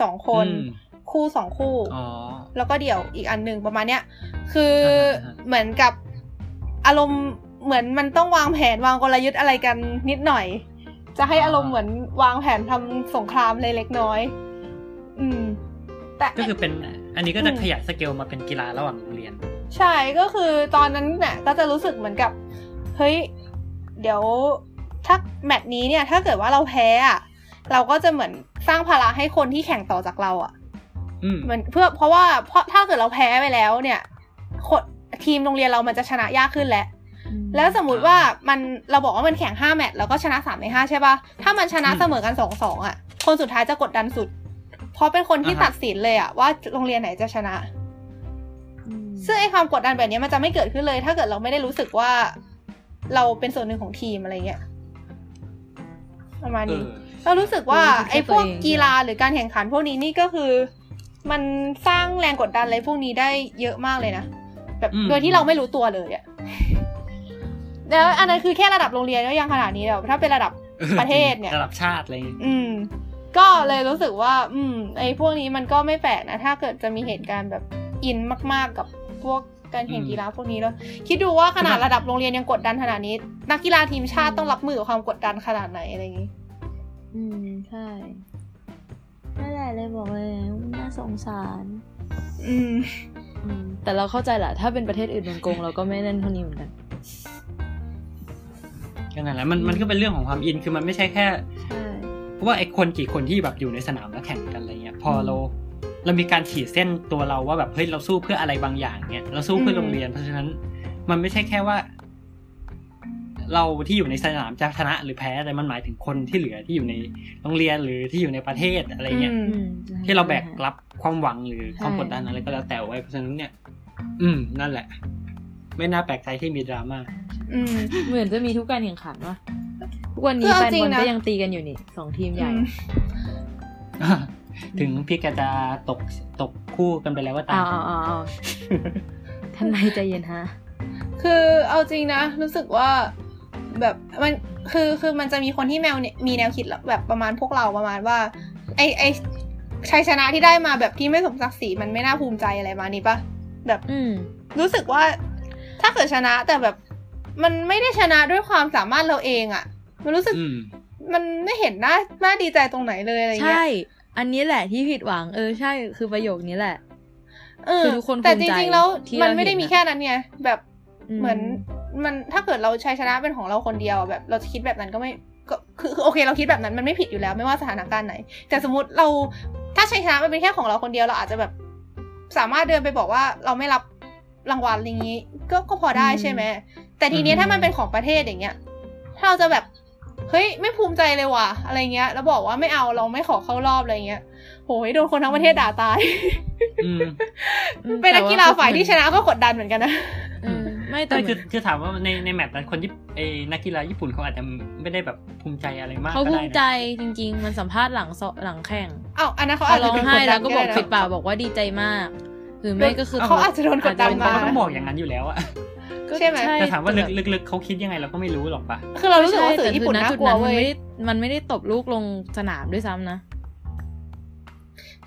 สองคนอืมคู่สองคู่อ๋อแล้วก็เดี่ยวอีกอันหนึ่งประมาณเนี้ยคืออาฮะอ่าฮะเหมือนกับอารมณ์เหมือนมันต้องวางแผนวางกลยุทธ์อะไรกันนิดหน่อย จะให้อารมณ์เหมือนวางแผนทำสงครามเล็กๆน้อย อืม แต่ก็คือเป็น อันนี้ก็จะอืมขยายสเกลมาเป็นกีฬาระหว่างโรงเรียน ใช่ก็คือตอนนั้นเนี่ยก็จะรู้สึกเหมือนกับ เฮ้ย เดี๋ยวถ้าแมตช์นี้เนี่ย ถ้าเกิดว่าเราแพ้อะเราก็จะเหมือนสร้างภาระให้คนที่แข่งต่อจากเราอะอืมเหมือนเพื่อเพราะว่าเพราะถ้าเกิดเราแพ้ไปแล้วเนี่ยคนทีมโรงเรียนเรามันจะชนะยากขึ้นแหละแล้วสมมติว่ามันเราบอกว่ามันแข่งห้าแมตช์แล้วก็ชนะสามในห้าใช่ปะถ้ามันชนะอืมเสมอกันสองสองอะ คนสุดท้ายจะกดดันสุด เพราะเป็นคนที่อ่าฮะตัดสินเลยอะว่าโรงเรียนไหนจะชนะ ซึ่งไอ้ความกดดันแบบนี้มันจะไม่เกิดขึ้นเลย ถ้าเกิดเราไม่ได้รู้สึกว่า เราเป็นส่วนหนึ่งของทีมอะไรเงี้ยประมาณเอนี้อเรารู้สึกว่ารู้สึกแค่ไอ้พวกตัวเองกีฬาหรือการแข่งขันพวกนี้นี่ก็คือ มันสร้างแรงกดดันอะไรพวกนี้ได้เยอะมากเลยนะแบบอืมโดยที่เราไม่รู้ตัวเลยอะแล้วอันนั้นคือแค่ระดับโรงเรียนก็ยังขนาดนี้แล้วถ้าเป็นระดับประเทศเนี่ยระดับชาติอะไรอย่างงี้อืม ก็เลยรู้สึกว่า อืม ไอ้พวกนี้มันก็ไม่แปลกนะ ถ้าเกิดจะมีเหตุการณ์แบบอินมาก ๆกับ พวกการแข่งกีฬาพวกนี้แล้วคิดดูว่าขนาดระดับโรงเรียนยังกดดันขนาดนี้ นักกีฬาทีมชาติต้องรับมือกับความกดดันขนาดไหนอะไรอย่างนี้ อืมใช่นั่นแหละเลยบอกเลยน่าสงสาร อืมอืมแต่เราเข้าใจแหละถ้าเป็นประเทศอื่นโดนโกงเราก็ไม่เล่นเท่านี้เหมือนกันก็นั่นแหละมันมันก็เป็นเรื่องของความอินคือมันไม่ใช่แค่ใช่เพราะว่าไอ้คนกี่คนที่แบบอยู่ในสนามแล้วแข่งกันอะไรเงี้ย พอเรา เรามีการขีดเส้นตัวเราว่าแบบเฮ้ยเราสู้เพื่ออะไรบางอย่างเนี้ยเราสู้เพื่อโรงเรียน เพราะฉะนั้นมันไม่ใช่แค่ว่า เราที่อยู่ในสนามจะชนะหรือแพ้แต่มันหมายถึงคนที่เหลือที่อยู่ในโรงเรียนหรือที่อยู่ในประเทศอะไรเงี้ยอืมอืมที่เราแบกรับความหวังหรือความใช่กดดันอะไรก็แล้วแต่ไว้เพราะฉะนั้นเนี่ย อืม นั่นแหละ ไม่น่าแปลกใจที่มีดราม่าอืมเหมือนจะมีทุกการแข่งขันวะทุกวันนี้คือเอาแฟนจริบงอลนะก็ยังตีกันอยู่นี่สองทีมใหญ่ ถึงพี่แกจะตกตกคู่กันไปแล้วก็ตาอ้ามวอ้าวอ้าวอ้าวท่านนายใจเย็นฮะ คือเอาจริงนะ รู้สึกว่าแบบมันคือคือมันจะมีคนที่แมวเนี่ยมีแนวคิดแบบประมาณพวกเราประมาณว่า ไอไอชัยชนะที่ได้มาแบบที่ไม่สมศักดิ์ศรีมันไม่น่าภูมิใจอะไรมานี้ปะแบบอืมรู้สึกว่า ถ้าเกิดชนะแต่แบบมันไม่ได้ชนะด้วยความสามารถเราเองอะมันรู้สึกอืมมันไม่เห็นน่าน่าดีใจตรงไหนเลยอะไรเงี้ใช่ย อันนี้แหละที่ผิดหวัง เออใช่คือประโยคนี้แหละเออคือทุกคนแต่ภูจมิใจริงๆแล้วที่มันเราไม่ได้เห็นมีอะแค่นั้นไงแบบเหมือนมันถ้าเกิดเราชัยชนะเป็นของเราคนเดียวอะแบบ เราจะคิดแบบนั้นก็ไม่ก็คือคือโอเคเราคิดแบบนั้นมันไม่ผิดอยู่แล้วไม่ว่าสถานการณ์ไหน แต่สมมติเราถ้าชัยชนะมันเป็นแค่ของเราคนเดียวเราอาจจะแบบ สามารถเดินไปบอกว่าเราไม่รับรางวัลอะไรอย่างนี้ ก็ก็พอได้อืมใช่ไหมแต่ทีเนี้ยอืมถ้ามันเป็นของประเทศอย่างเงี้ยถ้าเราจะแบบ เฮ้ยไม่ภูมิใจเลยว่ะ อะไรเงี้ย แล้วบอกว่าไม่เอาเราไม่ขอเข้ารอบอะไรเงี้ยโหยโดนคนทั้งประเทศด่าตายอืมอืมเป็นนักกีฬาฝ่ายที่ชแต่ว่นะก็กดดันเหมือนกันนะเออไม่แต่แต่เหมืคืออนคือถามว่าในในแมตช์นั้นคนที่ไอ้นักกีฬาญี่ปุ่นเขาอาจจะไม่ได้แบบภูมิใจอะไรมากเขาก็ภูได้มิใจนะจริง ๆ มันสัมภาษณ์หลังสหลังแข่งอ้าวอันนั้นเขาเขาอาจร้จะองโดนไห้ดดันแล้วก็บอกได้นะปิดปากบอกว่าดีใจมาก หรือไม่ก็คือเขาอาจจะโดนกดดันมาเขาก็ต้องบอกอย่างนั้นอยู่แล้วอะก็ใช่ไหมแต่ถามว่าแบบลึกๆเขาคิดยังไงเราก็ไม่รู้หรอกปะคือเรารู้สึกว่าสื่อใช่ญี่ปุ่นแต่น่าคืกลัวจุดเว้มันยไม่ได้มันไม่ได้ตบลูกลงสนามด้วยซ้ำนะ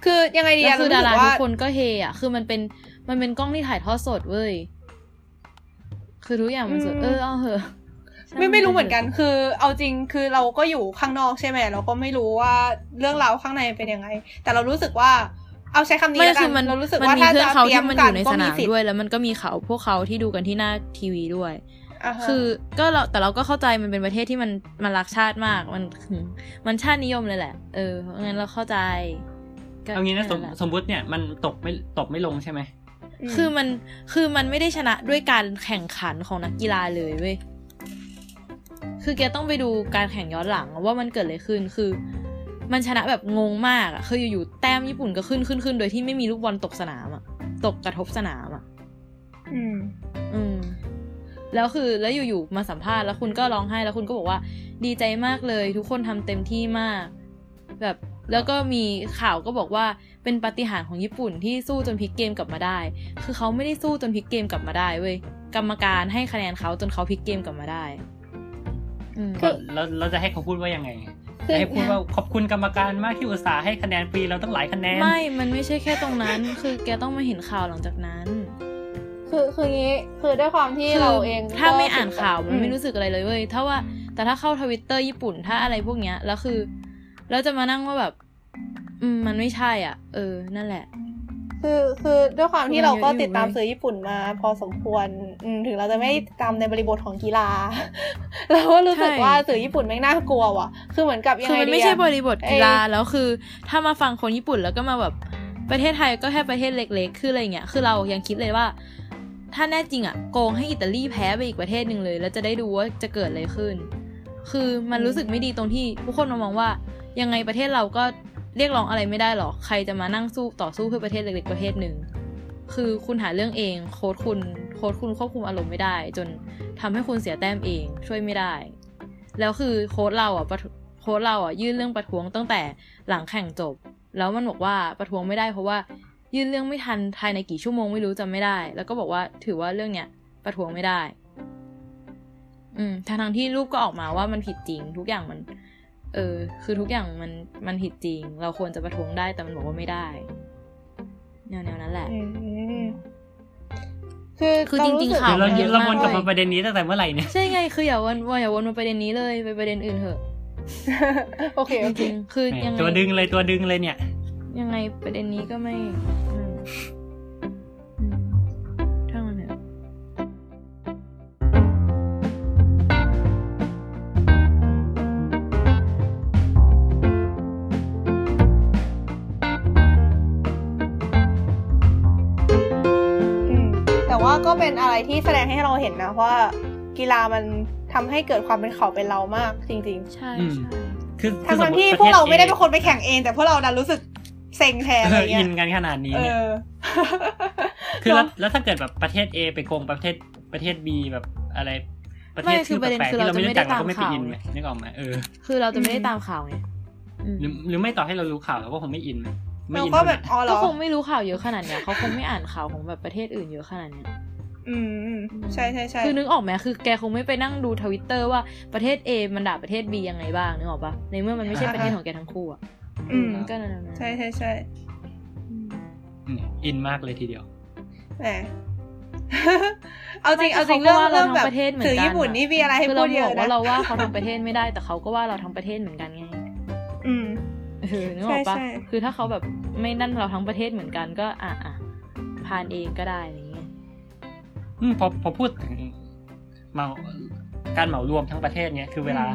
คือยังไงดีแล้วอะคือรู้ดาสึรากทุว่ากคนก็เฮอะคือมันเป็นมันเป็นกล้องที่ถ่ายทอดสดเว้ยคือทุกอย่างมันสดอืมเออเอาเหอะไม่ไม่รู้เหมือนกัน คือ เอาจริงคือเราก็อยู่ข้างนอกใช่ไหมเราก็ไม่รู้ว่าเรื่องราวข้างในเป็นยังไง แต่เรารู้สึกว่า เอาใช้คำนี้ไม่แล้วกัคืนอมันเรารู้สึกมันว่ามีถ้าเพื่อจะนเขาเตรียที่มมันอกันยู่ในก็สมีนามสิทธิ์ด้วย แล้วมันก็มีเขาพวกเขาที่ดูกันที่หน้าทีวีด้วยาฮะคือก็เราแต่เราก็เข้าใจมันเป็นประเทศที่มันมันรักชาติมากมันมันชาตินิยมเลยแหละ เออเพราะงั้นเราเข้าใจก็เอางี้นะสมแหลสมมติเนี่ยมันตกไม่ตกไม่ลงใช่ไหมมคือมันคือมันไม่ได้ชนะด้วยการแข่งขันของนักกีฬาเลยเว้ยคือแกต้องไปดูการแข่งย้อนหลังว่ามันเกิดอะไรขึ้นคือ มันชนะแบบงงมากอะคืออยู่ๆแต้มญี่ปุ่นก็ขึ้นขึ้นขึ้นโดยที่ไม่มีลูกบอลตกสนามอะตกกระทบสนามอะอืม อืม แล้วคือแล้วอยู่ๆมาสัมภาษณ์แล้วคุณก็ร้องไห้แล้วคุณก็บอกว่า ดีใจมากเลย ทุกคนทำเต็มที่มาก แบบแล้วก็มีข่าวก็บอกว่าเป็นปาฏิหาริย์ของญี่ปุ่นที่สู้จนพลิกเกมกลับมาได้ คือเขาไม่ได้สู้จนพลิกเกมกลับมาได้เว้ยกรรมการให้คะแนนเขาจนเขาพลิกเกมกลับมาได้ อืมคือแล้วเราจะให้เขาพูดว่ายังไงคือจะ ให้พูดว่าขอบคุณกรรมการมากที่อุตส่าห์ให้คะแนนฟรีเราตั้งหลายคะแนน ไม่ มันไม่ใช่แค่ตรงนั้น คือแกต้องมาเห็นข่าวหลังจากนั้น คือคืองี้คือด้วยความที่เราเองถ้าก็ไม่อ่านข่าวมันไม่อืรู้สึกอะไรเลยเว้ยถ้าว่าแต่ถ้าเข้าทวิตเตอร์ญี่ปุ่นถ้าอะไรพวกเนี้ยแล้วคือแล้วจะมานั่งว่าแบบ อืมมันไม่ใช่อะ เออ นั่นแหละ คือคือด้วยความที่เราก็ติดตามเยอะอยู่สื่อญี่ปุ่นมา พอสมควรอืมถึงเราจะไม่ติดตามในบริบทของกีฬา เราก็รู้สึกว่าสื่อญี่ปุ่นไม่งน่ากลัวว่ะ คือเหมือนกับยังคือไงมันดีไม่ใช่อะบริบทกีฬาเอ้ยแล้วคือ ถ้ามาฟังคนญี่ปุ่นแล้วก็มาแบบประเทศไทยก็แค่ประเทศเล็ก ๆ คืออะไรเงี้ยคือเรายังคิดเลยว่า ถ้าแน่จริงอะโกงให้อิตาลีแพ้ไปอีกประเทศหนึ่งเลย แล้วจะได้ดูว่าจะเกิดอะไรขึ้น คือมันรู้สึกไม่ดีตรงที่ทุกคนมามองว่ายังไงประเทศเราก็ เรียกร้องอะไรไม่ได้หรอก ใครจะมานั่งสู้ต่อสู้เพื่อประเทศเล็กๆประเทศหนึ่ง คือคุณหาเรื่องเอง โค้ดคุณ โค้ดคุณควบคุมอารมณ์ไม่ได้ จนทำให้คุณเสียแต้มเอง ช่วยไม่ได้ แล้วคือโค้ดเราอะโค้ดเราอะยื่นเรื่องประท้วงตั้งแต่หลังแข่งจบ แล้วมันบอกว่าประท้วงไม่ได้เพราะว่ายื่นเรื่องไม่ทันภายในกี่ชั่วโมงไม่รู้จำไม่ได้ แล้วก็บอกว่าถือว่าเรื่องเนี้ยประท้วงไม่ได้ อืมทางทางที่รูปก็ออกมาว่ามันผิดจริง ทุกอย่างมัน เออ คือทุกอย่างมันมันผิดจริง เราควรจะประท้วงได้แต่มันบอกว่าไม่ได้ แนวแนวๆนั้นแหละอืมคือคือจริงๆเาสึกข่าวเรามันเยอะเรามากวนกลับเว้มายประเด็นนี้ตั้งแต่เมื่อไหร่เนี่ยใช่ไงคืออย่าวนอย่าวนมาประเด็นนี้เลยไปประเด็นอื่นเถอะโอเคจโอเคริงๆคือแหมยังไงตัวดึงเลยตัวดึงเลยเนี่ย ยังไงประเด็นนี้ก็ไม่ เป็นอะไรที่แสดงให้เราเห็นนะว่ากีฬามันทำให้เกิดความเป็นเขาเป็นเรามากจริงใช่อืมใช่คือๆคือทั้งสมๆมุติที่ประพวกทศเราไม่ได้ A เป็นคนไปแข่งเอง แต่พวกเราดันรู้สึกเซ็งแทนเออะไรอเงี้อิยนกันขนาดนี้เอเนี่ยอคือแล้วเนอะแล้วถ้าเกิดแบบประเทศ A ไปโกงประเทศประเทศ B แบบอะไรประเทไม่ศคือประเด็นแปลกๆคือที่เราเราจะไม่ไม่รู้ได้จักเราตามก็ไม่ไปข่าวอินไหมไงนึกออกไหมเออคือเราจะไม่ได้อืมตามข่าวไงอืมหรือหรือไม่ต่อให้เรารู้ข่าวเราก็คงไม่อินไม่เราอินก็เท่าแบไหร่บอ๋อเหรก็อคงไม่รู้ข่าวเยอะขนาดเนี้ยเขาคงไม่อ่านข่าวของแบบประเทศอื่นเยอะขนาดเนี้ย อืมอืมใช่ใช่ใช่คือนึกออกไหมคือแกคงไม่ไปนั่งดูทวิตเตอร์ว่าประเทศ A มันด่าประเทศ B ยังไงบ้างนึกออกปะในเมื่อมันไม่ใช่ประเทศของแกทั้งคู่อะอืมก็นั่นแหละใช่ใช่ใช่อืมอืมอินมากเลยทีเดียวแหมเอาจริงไม่เอาจริงเขาก็เรื่องว่าเราเรื่องแบบทั้งประเทศเหมือนกันสื่อญี่ปุ่นนี่มีอะไรให้คือพูเราดบเยอกอะว่านะเราว่าเขาทั้งประเทศไม่ได้แต่เขาก็ว่าเราทั้งประเทศเหมือนกันไงอืมเออนึกออกปะใช่ใช่คือถ้าเขาแบบไม่นั่นเราทั้งประเทศเหมือนกันก็อะอะพานเองก็ได้อะไร พอพอพูดถึงเหมาการเหมารวมทั้งประเทศเนี่ยคือเวลา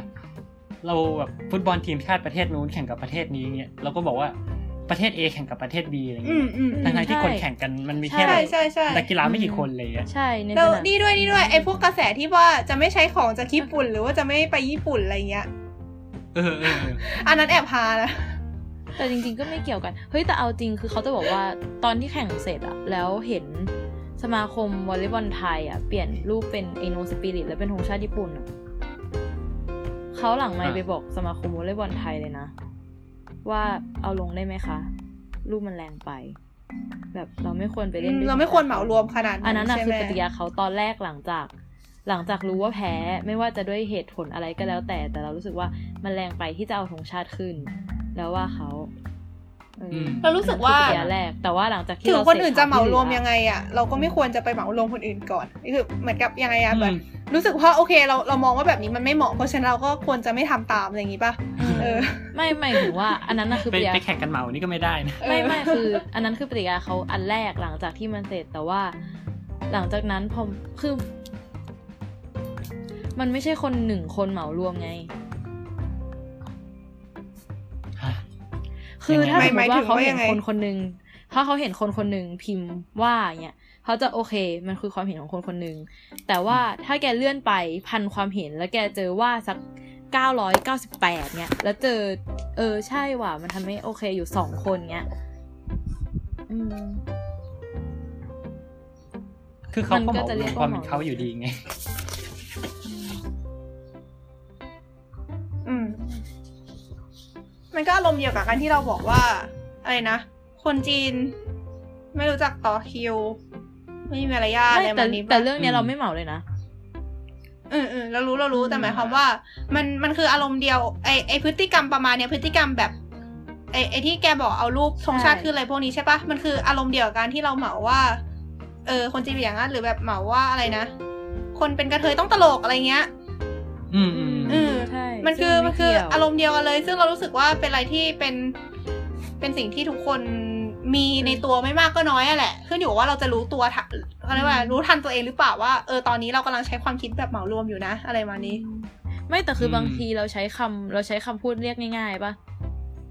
เราแบบฟุตบอลทีมชาติประเทศนู้นแข่งกับประเทศนี้เนี่ยเราก็บอกว่าประเทศ A แข่งกับประเทศ B อะไรอืเงี้ยมอืมอืมทั้งๆที่คนแข่งกันมันมีแค่ใช่แบบใช่ใช่นักกีฬาไม่กี่คนเลยอะใช่ในแล้วสนามนี่ด้วยนี่ด้วยไอ้พวกกระแสที่ว่าจะไม่ใช้ของจากญี่ปุ่น หรือว่าจะไม่ไปญี่ปุ่นอะไรเงี้ย เออเออเอออันนั้นแอบฮานะแต่จริงๆก็ไม่เกี่ยวกัน เฮ้ยแต่เอาจริงคือเขาจะบอกว่าตอนที่แข่งเสร็จอะแล้วเห็น สมาคมวอลเลย์บอลไทยอะเปลี่ยนรูปเป็นเอโนสปิริตแล้วเป็นธงชาติญี่ปุ่นอะเขาหลังไม่ไปบอกสมาคมวอลเลย์บอลไทยเลยนะ ว่าเอาลงได้ไหมคะ รูปมันแรงไป แบบเราไม่ควรไปเล่นด้วยเราไม่ควรเหมารวมขนาดอันนั้นอะใช่คือไหมปฏิกิริยาเขาตอนแรกหลังจาก หลังจากรู้ว่าแพ้ไม่ว่าจะด้วยเหตุผลอะไรก็แล้วแต่ แต่เรารู้สึกว่ามันแรงไปที่จะเอาธงชาติขึ้น แล้วว่าเขา เอออมเรารู้สึกว่าอันนั้นคือปฏิกิริยาแรกแต่ว่าหลังจากที่ถึงเราคนอื่นจะเหมารวมสพยังไงอะเราก็ไม่ควรจะไปเหมารวมคนอื่นก่อนคือเหมือนกับยังไงอะแบบอืมรู้สึกว่าโอเคเราเรามองว่าแบบนี้มันไม่เหมาะเพราะฉะนั้นเราก็ควรจะไม่ทำตามอะไรอย่างงี้ป่ะเออ ไม่ไม่ถึงว่าอันนั้นน่ะคือไปปฏิกิริไปยาแข่งกันเหมานี่ก็ไม่ได้นะไม่ไม่คือ อันนั้นคือปฏิกิริยาเขาอันแรกหลังจากที่มันเสร็จแต่ว่า หลังจากนั้นพอคือ มันไม่ใช่คนหนึ่งคนเหมารวมไง คือถ้าไม่สมมหมายติว่าถึงเขาว่าเห็ยันงไงคนคนหนึ่งถ้าเขาเห็นคนคนหนึ่งพิมพ์ว่าเนี่ยเขาจะโอเค มันคือความเห็นของคนคนหนึ่งแต่ว่าถ้าแกเลื่อนไปพันความเห็นแล้วแกเจอว่าสักเก้าร้อยเก้าสิบแปดเนี่ยแล้วเจอ เออใช่ว่ะมันทำให้โอเคอยู่สองคนเนี้ยอืมคือเขาก็มันเหก็มาจะรเรีวยมกความว่าเป็นเขาอยู่ดีไง มันก็อารมณ์เดียวกับการที่เราบอกว่า อะไรนะ คนจีน ไม่รู้จักต่อคิว ไม่มีมารยาทอะไรไม่แบแต่บนี้แต่ปะเรื่องเนี้ยอืมเราไม่เหมาเลยนะอืมอืมเรารู้เรารู้อืมแต่หมายความว่า มันมันคืออารมณ์เดียวไอไอพฤติกรรมประมาณเนี้ยพฤติกรรมแบบไอไอที่แกบอกเอารูปธงชาติขึ้นอะไรพวกนี้ใช่ปะมันคืออารมณ์เดียวกับการที่เราเหมาว่า เออ คนจีนเป็นอย่างนั้นหรือแบบเหมาว่าอะไรนะ คนเป็นกระเทยต้องตลกอะไรเงี้ย อืมอืมอืมใช่มันคือซึ่งมันคือไเกี่ยวอารมณ์เดียวกันเลย ซึ่งเรารู้สึกว่าเป็นอะไรที่เป็นเป็นสิ่งที่ทุกคนมีในตัวไม่มากก็น้อยอะแหละ ขึ้นอยู่กับว่าเราจะรู้ตัวทันเขาเรียกว่า รู้ทันตัวเองหรือเปล่าว่าเออตอนนี้เรากำลังใช้ความคิดแบบเหมารวมอยู่นะ อะไรมานี้ ไม่แต่คืออมบางทีเราใช้คำเราใช้คำพูดเรียกง่ายๆปะ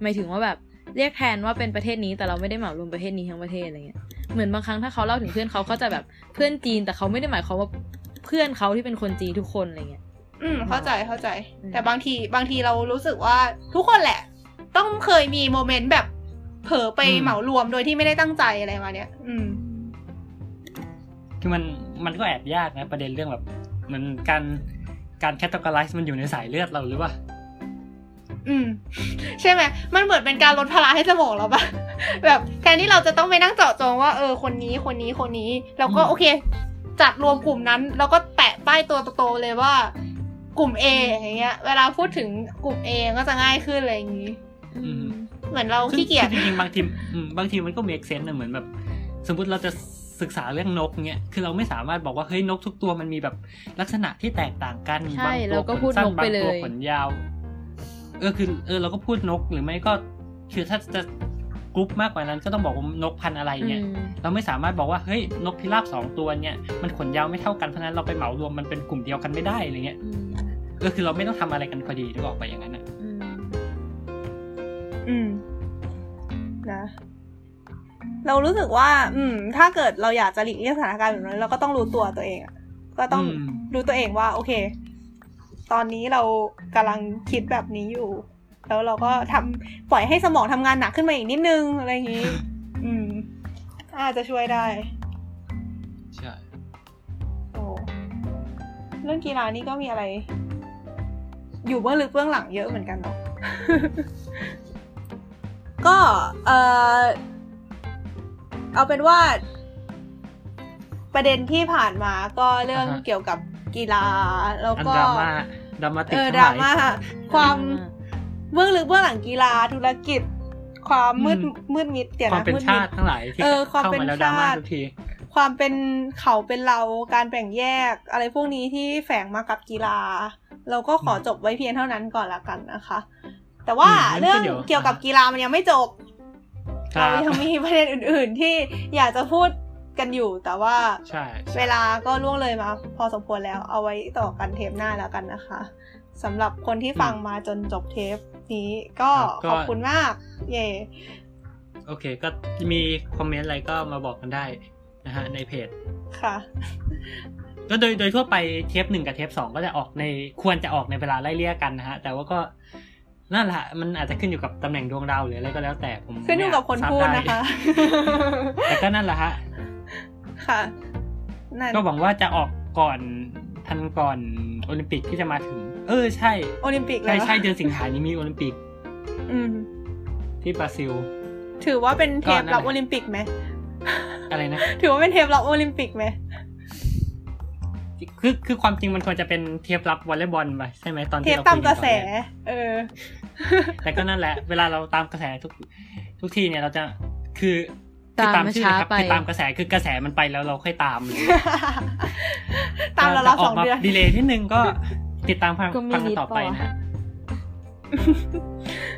หมายถึงว่าแบบเรียกแทนว่าเป็นประเทศนี้แต่เราไม่ได้เหมารวมประเทศนี้ทั้งประเทศอะไรเงี้ยเหมือนบางครั้งถ้าเขาเล่าถึงเพื่อนเขาเขาจะแบบเพื่อนจีนแต่เขาไม่ได้หมายความว่าเพื่อนเขาที่เป็นคนจีนทุกคนอะไรเงี้ย อืมเข้าใจเข้าใจอืมแต่บางทีบางทีเรารู้สึกว่าทุกคนแหละ ต้องเคยมีโมเมนต์แบบเผลอไปอืมเหมารวมโดยที่ไม่ได้ตั้งใจอะไรมาเนี้ยอืม คือมันมันก็แอบยากนะ ประเด็นเรื่องแบบเหมันการการแคตตากรไลซ์มันอยู่ในสายเลือดเราหรือว่าอืม ใช่ไหม มันเหมือนเป็นการลดภาระให้สมองเราปะแบบแทนที่เราจะต้องไปนั่งเจาะจงว่าเออคนนี้คนนี้คนนี้ เราก็อืมโอเค จัดรวมกลุ่มนั้น แล้วก็แปะป้ายตัวโตๆเลยว่า กลุ่ม A อย่างเงี้ย เวลาพูดถึงกลุ่ม A ก็จะง่ายขึ้นอะไรอย่างงี้อืมเหมือนเราซึ่งขี้เกียจซึ่งจริงๆบางทีอืมบางทีมันก็มีเอกเซนต์นะเหมือนแบบ สมมติเราจะศึกษาเรื่องนกเงี้ย คือเราไม่สามารถบอกว่าเฮ้ยนกทุกตัวมันมีแบบลักษณะที่แตกต่างกันใช่บางตัวเราก็ขนพูดสั้นกไปบางตัวเลยขนยาว เออคือ เออเราก็พูดนกหรือไม่ก็คือถ้าจะกรุ๊ปมากกว่านั้นก็ต้องบอกว่านกพันธุ์อะไรเงี้ยอืมเราไม่สามารถบอกว่าเฮ้ยนกพิราบสองตัวเนี่ยมันขนยาวไม่เท่ากันเพราะฉะนั้นเราไปเหมารวมมันเป็นกลุ่มเดียวกันไม่ได้อะไรเงี้ยอืม ก็คือเราไม่ต้องทำอะไรกันพอดีนึกออกไปอย่างนั้นอะอืมอืมนะ เรารู้สึกว่า อืม ถ้าเกิดเราอยากจะหลีกเลี่ยงสถานการณ์แบบนั้นเราก็ต้องรู้ตัวตัวเองอะก็ต้องอืมรู้ตัวเองว่า โอเค ตอนนี้เรากำลังคิดแบบนี้อยู่ แล้วเราก็ทำปล่อยให้สมองทำงานหนักขึ้นมาอีกนิดนึงอะไรอย่างนี้ อืม อาจจะช่วยได้ ใช่โอ้เรื่องกีฬานี่ก็มีอะไร อยู่เบื้องลึกเบื้องหลังเยอะเหมือนกันเนาะก็เออเอาเป็นว่า ประเด็นที่ผ่านมาก็เรื่องอ่าฮะเกี่ยวกับกีฬา แล้วอันก็ดราม่าดรามาติเอกอทั้งดหราลายม่าความเบื้องลึกเบื้องหลังกีฬาธุรกิจ ความมืดอืมมืดมิดเดี๋ยวความนะเป็นมืดชามิดติทั้งหลายที่เออความเข้าเป็นมาแล้วดราม่าชาติทุกที ความเป็นเขาเป็นเราการแบ่งแยก อะไรพวกนี้ที่แฝงมากับกีฬา เราก็ขอจบไว้เพียงเท่านั้นก่อนละกันนะคะ แต่ว่าอืมงั้นก็เรื่องเดี๋ยวเกี่ยวกับกีฬามันยังไม่จบครัเราบยังมีประเด็นอื่น ๆ ที่อยากจะพูดกันอยู่แต่ว่าใช่ใช่เวลาก็ล่วงเลยมา พอสมควรแล้วเอาไว้ต่อกันเทปหน้าแล้วกันนะคะสำหรับคนที่ฟังมาจนจบเทปนี้ก็ขอบคุณมาก เย่โอเค ก็มี comment อะไรก็มาบอกกันได้ นะฮะในเพจ ค่ะ ก็โดยโดยทั่วไปเทปหนึ่งกับเทปสองก็จะออกในควรจะออกในเวลาไล่เลี่ยกันนะฮะ แต่ว่าก็นั่นแหละมันอาจจะขึ้นอยู่กับตำแหน่งดวงดาวหรืออะไรก็แล้วแต่ผมขึ้นอยู่กับคนไม่อาจพูดทราบนะคะ แต่ก็นั่นแหละฮะ ค่ะนั่นก็หวังว่าจะออกก่อนทันก่อนโอลิมปิกที่จะมาถึง เออใช่โอลิมปิกใช่แล้วใช่เดือนสิงหานี้มีโอลิมปิก อืมที่บราซิล ถือว่าเป็นเทปก็นั่นแหละรับโอลิมปิกไหม อะไรนะ ถือว่าเป็นเทปรับโอลิมปิกไหมคือคือความจริงมันควรจะเป็นเทปรับวอลเลย์บอลไปใช่ไหมตอนเทที่ปเราตามคุยกกัระนแสตอนแรกเออ แต่ก็นั่นแหละ เวลาเราตามกระแสทุก ทุกทีเนี่ยเราจะคือตามคือมาช้านะครับไปคือตามกระแสคือกระแสมันไปแล้วเราค่อยตามเลยตามเราเราสองเดือนดีเลยนิดนึงก็ติดตามฟังก็มีฟังกันนิดต่อไปปะวะนะฮะ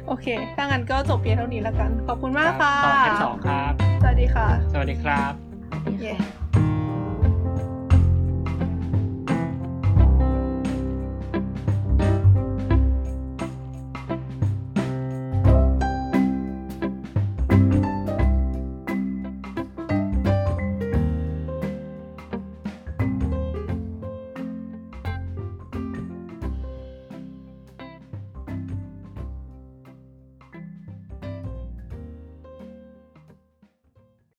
โอเค ถ้างั้นก็จบเพียงเท่านี้แล้วกัน ขอบคุณมากค่ะต่อเทปสองครับ สวัสดีค่ะ สวัสดีครับ เย้